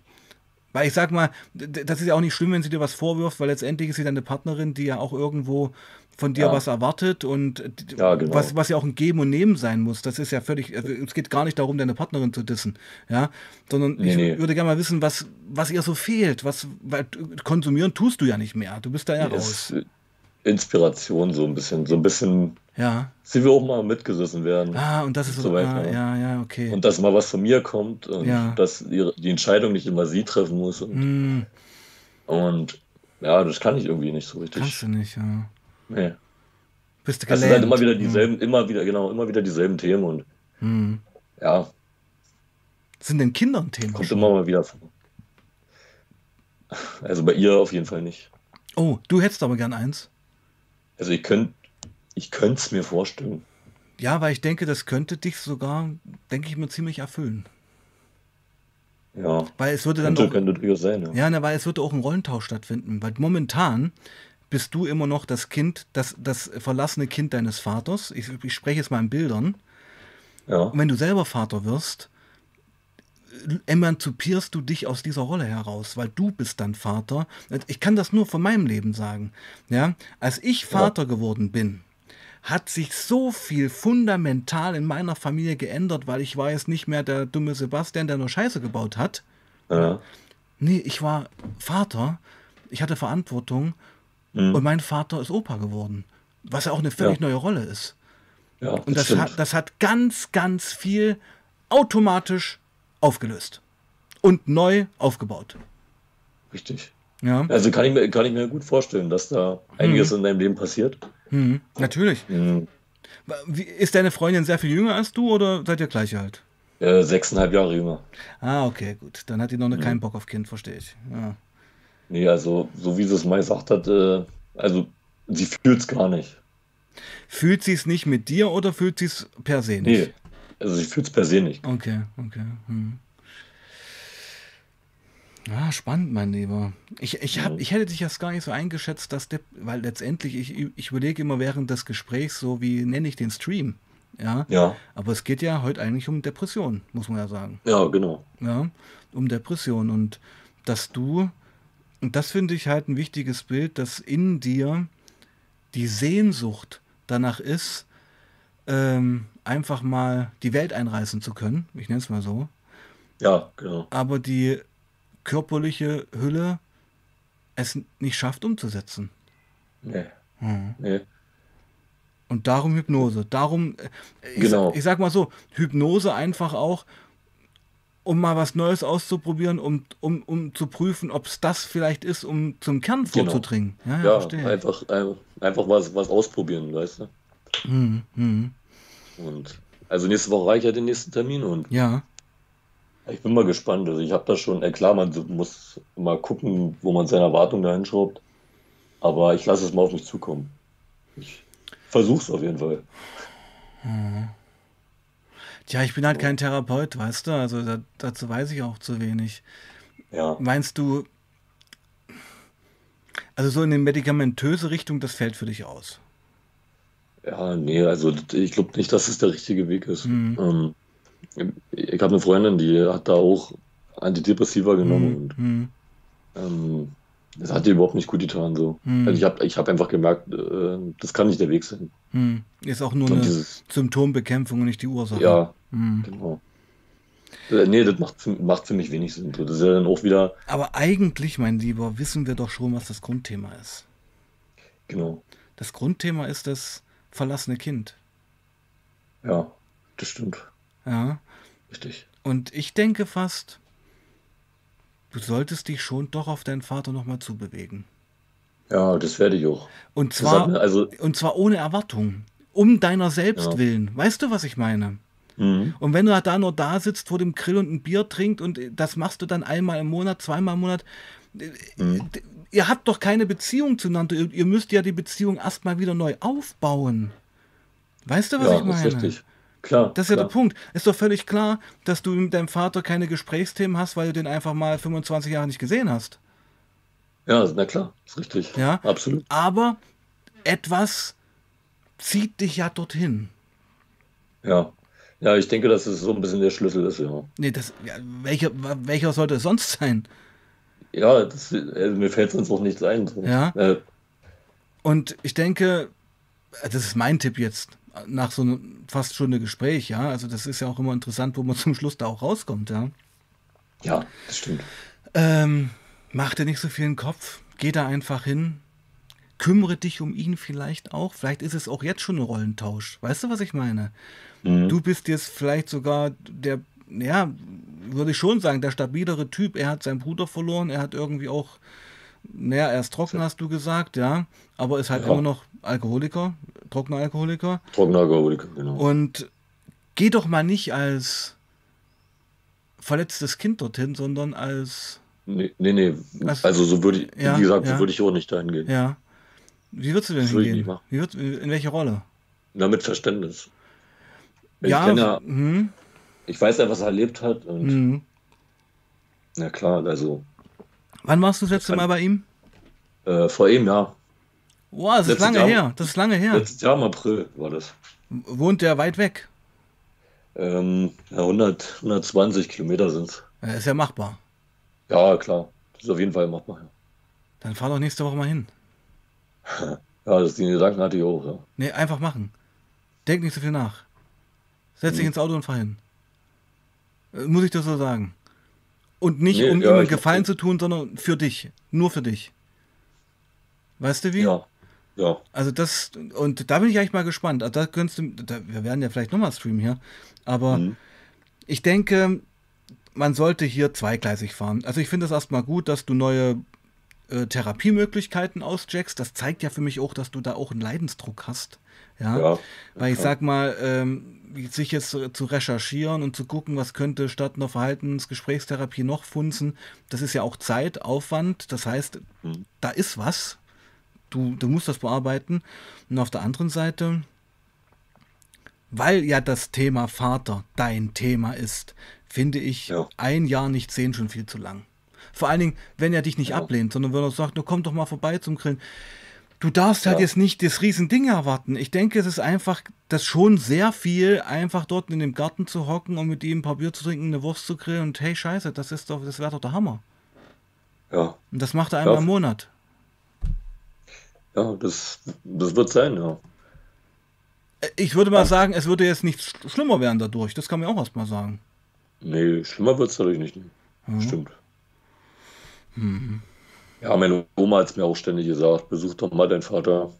Weil ich sag mal, das ist ja auch nicht schlimm, wenn sie dir was vorwirft, weil letztendlich ist sie deine Partnerin, die ja auch irgendwo von dir Ja. was erwartet und Ja, genau. was, was ja auch ein Geben und Nehmen sein muss. Das ist ja völlig, also es geht gar nicht darum, deine Partnerin zu dissen, ja, sondern Nee, ich nee. würde gerne mal wissen, was, was ihr so fehlt, was, weil konsumieren tust du ja nicht mehr, du bist da ja raus. Inspiration so ein bisschen, so ein bisschen, Ja, sie will auch mal mitgerissen werden. ah, und das ist so, weiter, ah, ja. ja, okay. Und dass mal was von mir kommt und Ja. dass ihre, die Entscheidung nicht immer sie treffen muss. Und, Hm, und ja, das kann ich irgendwie nicht so richtig. kannst du nicht, ja. Nee. Bist du Das sind gelähmt. halt immer wieder dieselben, immer wieder, genau, immer wieder dieselben Themen und Hm. ja, Sind denn Kinder ein Thema? kommt schon? immer mal wieder vor. Also bei ihr auf jeden Fall nicht. Oh, du hättest aber gern eins. Also ich könnte ich könnte es mir vorstellen. Ja, weil ich denke, das könnte dich sogar, denke ich mir, ziemlich erfüllen. Ja, Weil es würde dann könnte, auch, könnte durchaus sein. Ja. ja, ne, weil es würde auch ein Rollentausch stattfinden. Weil momentan bist du immer noch das Kind, das, das verlassene Kind deines Vaters. Ich, ich spreche jetzt mal in Bildern. Ja. Und wenn du selber Vater wirst, emanzipierst du dich aus dieser Rolle heraus, weil du bist dann Vater. Ich kann das nur von meinem Leben sagen. Ja, als ich Vater geworden bin, hat sich so viel fundamental in meiner Familie geändert, weil ich war jetzt nicht mehr der dumme Sebastian, der nur Scheiße gebaut hat. Ja. Nee, ich war Vater, ich hatte Verantwortung Mhm. und mein Vater ist Opa geworden. Was ja auch eine völlig Ja. neue Rolle ist. Ja, Und das stimmt. hat, das hat ganz, ganz viel automatisch aufgelöst und neu aufgebaut. Richtig. Ja, Also kann ich mir, kann ich mir gut vorstellen, dass da einiges in deinem Leben passiert. Mhm. natürlich. Mhm. Ist deine Freundin sehr viel jünger als du oder seid ihr gleich alt? Äh, sechseinhalb Jahre jünger. Ah, okay, gut. Dann hat die noch keinen Bock auf Kind, verstehe ich. Ja. Nee, also so wie sie es mal gesagt hat, äh, also sie fühlt es gar nicht. Fühlt sie es nicht mit dir oder fühlt sie es per se nicht? Nee, also sie fühlt es per se nicht. Okay, okay. Hm. Ah, spannend, mein Lieber. Ich, ich, hab, ich hätte dich erst gar nicht so eingeschätzt, dass der, weil letztendlich, ich, ich überlege immer während des Gesprächs so, wie nenne ich den Stream? Ja. Ja, Aber es geht ja heute eigentlich um Depression, muss man ja sagen. ja, genau. Ja, um Depression. Und dass du, und das finde ich halt ein wichtiges Bild, dass in dir die Sehnsucht danach ist, ähm, einfach mal die Welt einreißen zu können. Ich nenne es mal so. Ja, genau. aber die körperliche Hülle es nicht schafft umzusetzen. Nee, Mhm. nee. Und darum Hypnose. Darum, äh, ich, Genau. ich sag mal so, Hypnose einfach auch, um mal was Neues auszuprobieren, um, um, um zu prüfen, ob es das vielleicht ist, um zum Kern Genau. vorzudringen. Ja, ja, Ja, einfach, ein- einfach was, was ausprobieren, weißt du? Mhm. Mhm. Und also nächste Woche reicht ja den nächsten Termin und Ja, ich bin mal gespannt. Also ich habe da schon, äh, klar, man muss mal gucken, wo man seine Erwartungen da hinschraubt. Aber ich lasse es mal auf mich zukommen. Ich versuch's auf jeden Fall. Tja, ich bin halt kein Therapeut, weißt du, also da, dazu weiß ich auch zu wenig. Ja, Meinst du, also so in eine medikamentöse Richtung, das fällt für dich aus? ja, nee, also ich glaube nicht, dass es der richtige Weg ist. Mhm. Ähm, ich habe eine Freundin, die hat da auch Antidepressiva genommen und Mhm. ähm, das hat ihr überhaupt nicht gut getan. So. Mhm. Also ich habe ich hab einfach gemerkt, äh, das kann nicht der Weg sein. Hm. Ist auch nur Und eine dieses- Symptombekämpfung und nicht die Ursache. Ja, Hm. genau. Äh, Nee, das macht, macht für mich wenig Sinn. Das ist ja dann auch wieder, Aber eigentlich, mein Lieber, wissen wir doch schon, was das Grundthema ist. genau, Das Grundthema ist das verlassene Kind. ja, das stimmt. Ja. Richtig. Und ich denke fast, du solltest dich schon doch auf deinen Vater nochmal zubewegen. Ja, das werde ich auch. Und zwar, mir, also, und zwar ohne Erwartung. Um deiner selbst Ja. willen. Weißt du, was ich meine? mhm. Und wenn du da nur da sitzt vor dem Grill und ein Bier trinkt und das machst du dann einmal im Monat, zweimal im Monat, Mhm. d- ihr habt doch keine Beziehung zueinander. Ihr, ihr müsst ja die Beziehung erstmal wieder neu aufbauen. Weißt du, was ja, ich meine? ist richtig. Klar, Das ist ja klar. der Punkt. Ist doch völlig klar, dass du mit deinem Vater keine Gesprächsthemen hast, weil du den einfach mal 25 Jahre nicht gesehen hast. Ja, na klar, ist richtig. Ja. Absolut. Aber etwas zieht dich ja dorthin. Ja. Ja, ich denke, dass es so ein bisschen der Schlüssel ist, ja. Nee, das, ja, welcher, welcher sollte es sonst sein? Ja, das, also mir fällt sonst auch nichts ein. Ja. Äh, Und ich denke, das ist mein Tipp jetzt, nach so einem fast Stunde Gespräch, ja. Also das ist ja auch immer interessant, wo man zum Schluss da auch rauskommt, ja. ja, das stimmt. Ähm, mach dir nicht so viel in den Kopf, geh da einfach hin, kümmere dich um ihn vielleicht auch. Vielleicht ist es auch jetzt schon ein Rollentausch. Weißt du, was ich meine? Mhm. Du bist jetzt vielleicht sogar der, ja, würde ich schon sagen, der stabilere Typ. Er hat seinen Bruder verloren, er hat irgendwie auch, naja, er ist trocken, hast du gesagt, ja, aber ist halt Ja. immer noch Alkoholiker, trockener Alkoholiker. Trockener Alkoholiker, genau. Und geh doch mal nicht als verletztes Kind dorthin, sondern als, Nee, nee, nee. Also so würde ich, Ja, wie gesagt, ja. so würde ich auch nicht dahin gehen. ja. Wie würdest du denn hingehen? Wie würd, in welche Rolle? Na, mit Verständnis. Ich ja, ja, hm, ich weiß ja, was er erlebt hat und hm. na klar, also Wann warst du das letzte Mal bei ihm? äh, vor einem Jahr, Wow, das ist Letztes lange Jahr. her. Das ist lange her. letztes Jahr im April war das. Wohnt der weit weg? Ähm, ja, 100, 120 Kilometer sind es. Ja, Ist ja machbar. Ja, klar. Das ist auf jeden Fall machbar. Ja, Dann fahr doch nächste Woche mal hin. ja das, den Gedanken hatte ich auch. Ja. Nee, einfach machen. Denk nicht so viel nach. Setz dich Mhm. ins Auto und fahr hin. Äh, Muss ich das so sagen. Und nicht, Nee, um ja, ihm Gefallen zu tun, sondern für dich. Nur für dich. Weißt du wie? ja. Ja. Also das, und da bin ich eigentlich mal gespannt. Also da könntest du, da, wir werden ja vielleicht nochmal streamen hier, aber Mhm. ich denke, man sollte hier zweigleisig fahren. Also ich finde es erstmal gut, dass du neue äh, Therapiemöglichkeiten auscheckst. Das zeigt ja für mich auch, dass du da auch einen Leidensdruck hast. Ja, Ja, weil ich sag mal, ähm, sich jetzt zu, recherchieren und zu gucken, was könnte statt einer Verhaltensgesprächstherapie noch funzen, das ist ja auch Zeit, Aufwand. Das heißt, Mhm. da ist was. Du, du musst das bearbeiten. Und auf der anderen Seite, weil ja das Thema Vater dein Thema ist, finde ich Ja. ein Jahr nicht sehen schon viel zu lang. Vor allen Dingen, wenn er dich nicht Ja. ablehnt, sondern wenn er sagt, du komm doch mal vorbei zum Grillen. Du darfst halt Ja. jetzt nicht das Riesending erwarten. Ich denke, es ist einfach, das schon sehr viel, einfach dort in dem Garten zu hocken und mit ihm ein paar Bier zu trinken, eine Wurst zu grillen und hey, scheiße, das ist doch, das wäre doch der Hammer. Ja, Und das macht er einmal Ja. im Monat. ja das, das wird sein, ja. Ich würde mal sagen, es würde jetzt nicht sch- schlimmer werden dadurch. Das kann man auch erst mal sagen. Nee, schlimmer wird es dadurch nicht. Mhm. Stimmt. Ja, meine Oma hat es mir auch ständig gesagt, besuch doch mal deinen Vater.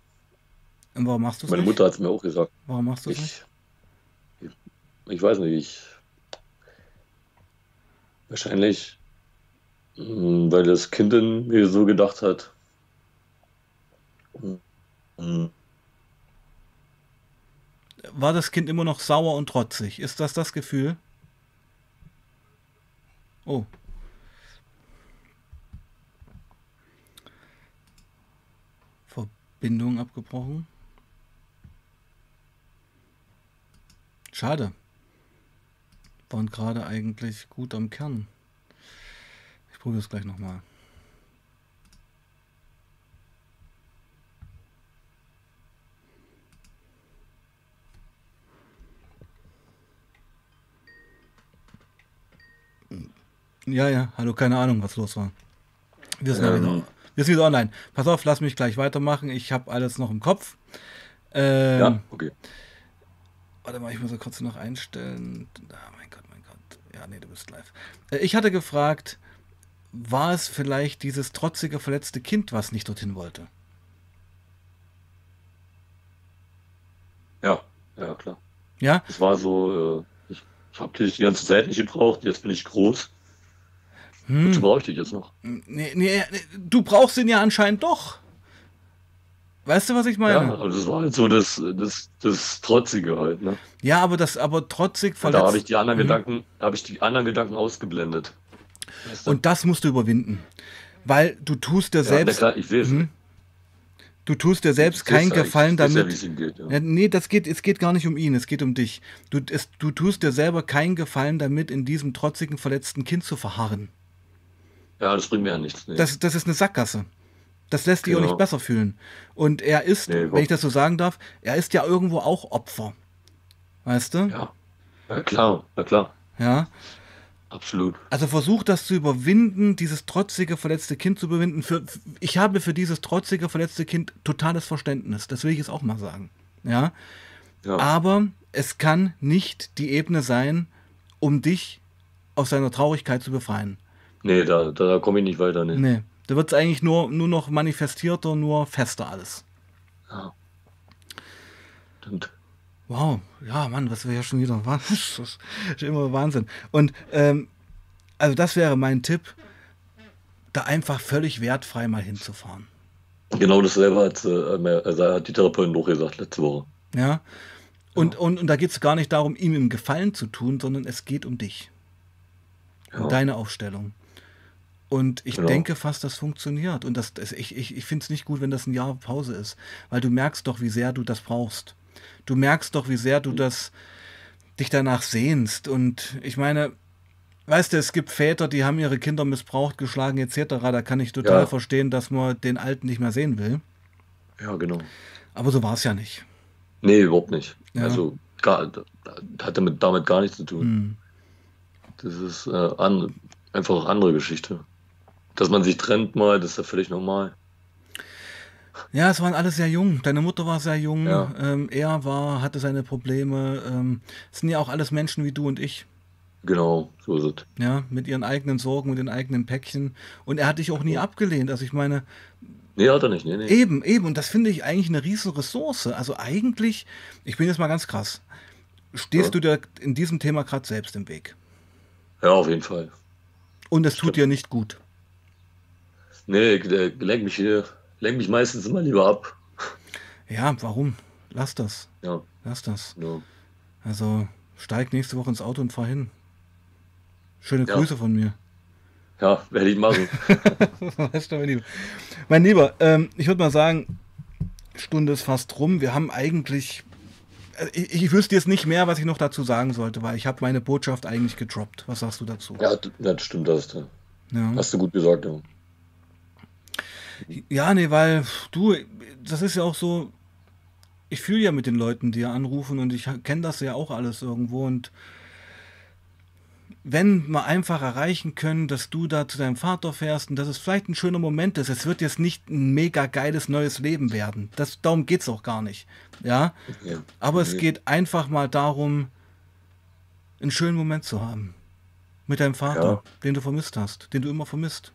Und warum machst du es Meine nicht? Mutter hat es mir auch gesagt. Warum machst du es nicht? Ich, ich weiß nicht, ich, wahrscheinlich, mh, weil das Kind in mir so gedacht hat. Mh, War das Kind immer noch sauer und trotzig? Ist das das Gefühl? Oh. Verbindung abgebrochen. Schade. Waren gerade eigentlich gut am Kern. Ich probiere es gleich nochmal. Ja, ja, hallo, keine Ahnung, was los war. Wir sind, ja Ähm. Sind wieder online. Pass auf, lass mich gleich weitermachen. Ich habe alles noch im Kopf. Ähm, ja, okay. Warte mal, ich muss ja kurz noch einstellen. Ah, mein Gott, mein Gott. Ja, nee, du bist live. Äh, Ich hatte gefragt, war es vielleicht dieses trotzige, verletzte Kind, was nicht dorthin wollte? Ja, ja, klar. Ja? Es war so, äh, ich, ich habe dich die ganze Zeit nicht gebraucht, jetzt bin ich groß. Wozu Hm. brauche ich dich jetzt noch? Nee, nee, du brauchst ihn ja anscheinend doch. Weißt du, was ich meine? Ja, Ja, aber das war halt so das, das, das Trotzige halt, ne? aber das, aber trotzig verletzt. da habe ich die anderen Mhm. Gedanken, da habe ich die anderen Gedanken ausgeblendet. Weißt du? Und das musst du überwinden. Weil du tust dir ja, selbst, klar, ich sehe es. Mhm. du tust dir selbst keinen ja, Gefallen ja, damit. wie es ihm geht, ja. Ja, nee, das geht, es geht gar nicht um ihn, es geht um dich. Du, es, du tust dir selber keinen Gefallen damit, in diesem trotzigen, verletzten Kind zu verharren. Ja, das bringt mir ja nichts. Nee. Das, das ist eine Sackgasse. Das lässt dich auch Genau. nicht besser fühlen. Und er ist, Nee, wenn ich das so sagen darf, er ist ja irgendwo auch Opfer. Weißt du? ja. ja, klar, na klar, ja. absolut. Also versuch das zu überwinden, dieses trotzige, verletzte Kind zu überwinden. Für, ich habe für dieses trotzige, verletzte Kind totales Verständnis. Das will ich jetzt auch mal sagen. Ja. Ja, Aber es kann nicht die Ebene sein, um dich aus seiner Traurigkeit zu befreien. Nee, da, da komme ich nicht weiter. Nee. Nee. Da wird es eigentlich nur, nur noch manifestierter, nur fester alles. Ja. Stimmt. Wow, ja, Mann, was wir ja schon wieder. Das ist immer Wahnsinn. Und ähm, also das wäre mein Tipp, da einfach völlig wertfrei mal hinzufahren. Genau dasselbe hat, äh, mir- also hat die Therapeutin auch gesagt letzte Woche. Ja. Und, und, und da geht es gar nicht darum, ihm im Gefallen zu tun, sondern es geht um dich. Ja. Um deine Aufstellung. Und ich Genau. denke fast, das funktioniert. Und das, das, ich, ich, ich finde es nicht gut, wenn das ein Jahr Pause ist. Weil du merkst doch, wie sehr du das brauchst. Du merkst doch, wie sehr du das dich danach sehnst. Und ich meine, weißt du, es gibt Väter, die haben ihre Kinder missbraucht, geschlagen etc. Da kann ich total Ja. verstehen, dass man den Alten nicht mehr sehen will. Ja, genau. Aber so war es ja nicht. Nee, überhaupt nicht. Ja. Also gar, hat damit, damit gar nichts zu tun. Hm. Das ist äh, an, einfach eine andere Geschichte. Dass man sich trennt mal, das ist ja völlig normal. Ja, es waren alle sehr jung. Deine Mutter war sehr jung. Ja. Ähm, er war, hatte seine Probleme. Ähm, es sind ja auch alles Menschen wie du und ich. Genau, so ist es. Ja, mit ihren eigenen Sorgen, mit den eigenen Päckchen. Und er hat dich auch nie abgelehnt. Also ich meine, Nee, hat er nicht. Nee, nee. eben, eben. Und das finde ich eigentlich eine riesen Ressource. Also eigentlich, ich bin jetzt mal ganz krass. Stehst Ja. du dir in diesem Thema gerade selbst im Weg? Ja, auf jeden Fall. Und es tut dir nicht gut. Nee, der lenkt mich hier, lenkt mich meistens immer lieber ab. Ja, warum? Lass das. Ja, Lass das. ja. Also steig nächste Woche ins Auto und fahr hin. Schöne Ja. Grüße von mir. ja werde ich machen. Mein Lieber, ähm, ich würde mal sagen, Stunde ist fast rum. Wir haben eigentlich. äh, Ich, ich wüsste jetzt nicht mehr, was ich noch dazu sagen sollte, weil ich habe meine Botschaft eigentlich gedroppt. Was sagst du dazu? ja, das stimmt, das hast du, Ja, hast du gut gesagt. Ja. Ja nee, weil du, das ist ja auch so. Ich fühle ja mit den Leuten, die ja anrufen und ich kenne das ja auch alles irgendwo und wenn wir einfach erreichen können, dass du da zu deinem Vater fährst und dass es vielleicht ein schöner Moment ist, es wird jetzt nicht ein mega geiles neues Leben werden. Das, darum geht es auch gar nicht. Ja, Ja. aber es geht einfach mal darum, einen schönen Moment zu haben. Mit deinem Vater, Ja. den du vermisst hast, den du immer vermisst.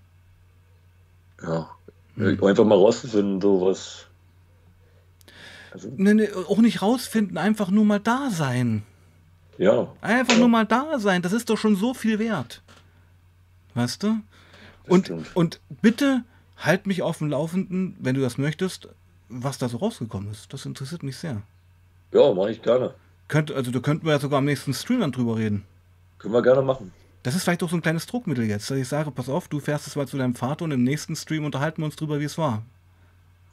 Ja. Hm. Einfach mal rauszufinden, so was. Also, Nee, nee, auch nicht rausfinden, einfach nur mal da sein. ja, Einfach nur mal da sein, das ist doch schon so viel wert. Weißt du? Und, stimmt. und bitte halt mich auf dem Laufenden, wenn du das möchtest, was da so rausgekommen ist. Das interessiert mich sehr. ja, mache ich gerne. Könnte, also da könnten wir ja sogar am nächsten Stream dann drüber reden. Können wir gerne machen. Das ist vielleicht auch so ein kleines Druckmittel jetzt, dass ich sage, pass auf, du fährst jetzt mal zu deinem Vater und im nächsten Stream unterhalten wir uns drüber, wie es war.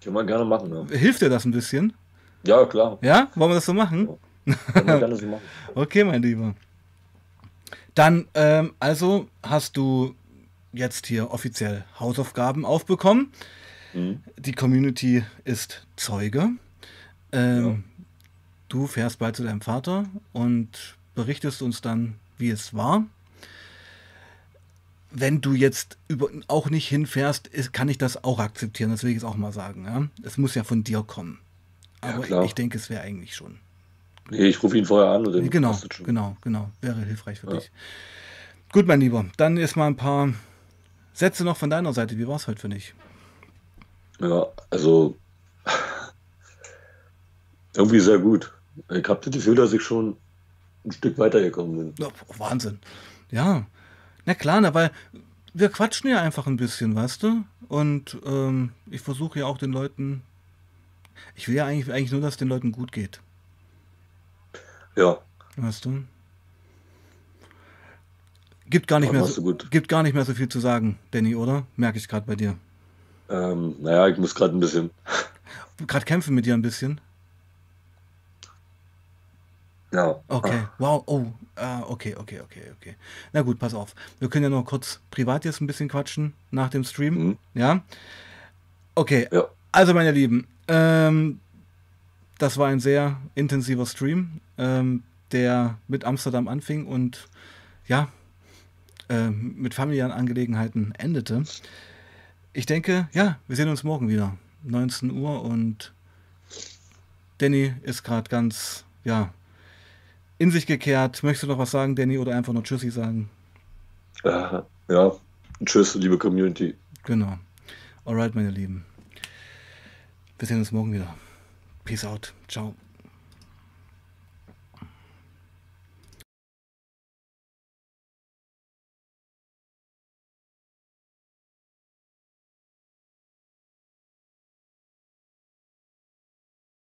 Können wir gerne machen. Ja, Hilft dir das ein bisschen? ja klar. Ja? Wollen wir das so machen? Können wir gerne so machen. Okay, mein Lieber. Dann, ähm, also hast du jetzt hier offiziell Hausaufgaben aufbekommen. Mhm. Die Community ist Zeuge. Ähm, Du fährst bald zu deinem Vater und berichtest uns dann, wie es war. Wenn du jetzt über, auch nicht hinfährst, ist, kann ich das auch akzeptieren. Das will ich jetzt auch mal sagen. Ja? Es muss ja von dir kommen. Ja, Aber klar. ich denke, es wäre eigentlich schon. Nee, ich rufe ihn vorher an und dann Genau, passt das schon. genau, genau. Wäre hilfreich für Ja. dich. Gut, mein Lieber. Dann ist mal ein paar Sätze noch von deiner Seite. Wie war es heute für dich? Ja, also irgendwie sehr gut. Ich habe das Gefühl, dass ich schon ein Stück weitergekommen bin. Ja, Wahnsinn. Ja. Na klar, na, weil wir quatschen ja einfach ein bisschen, weißt du? Und ähm, ich versuche ja auch den Leuten. Ich will ja eigentlich, eigentlich nur, dass es den Leuten gut geht. Ja, Weißt du? Gibt gar nicht, mehr so, gut. gibt gar nicht mehr so viel zu sagen, Danny, oder? Merke ich gerade bei dir. ähm, naja, ich muss gerade ein bisschen. Gerade kämpfen mit dir ein bisschen. Ja, Okay, wow, oh, ah, okay, okay, okay, okay. Na gut, pass auf. Wir können ja noch kurz privat jetzt ein bisschen quatschen nach dem Stream. Mhm. Ja? Okay, ja, also meine Lieben, ähm, das war ein sehr intensiver Stream, ähm, der mit Amsterdam anfing und ja, ähm, mit familiären Angelegenheiten endete. Ich denke, ja, wir sehen uns morgen wieder. 19 Uhr und Danny ist gerade ganz, ja, in sich gekehrt. Möchtest du noch was sagen, Danny, oder einfach nur Tschüssi sagen? äh, ja. Tschüss, liebe Community. Genau. Alright, meine Lieben. Wir sehen uns morgen wieder. Peace out. Ciao.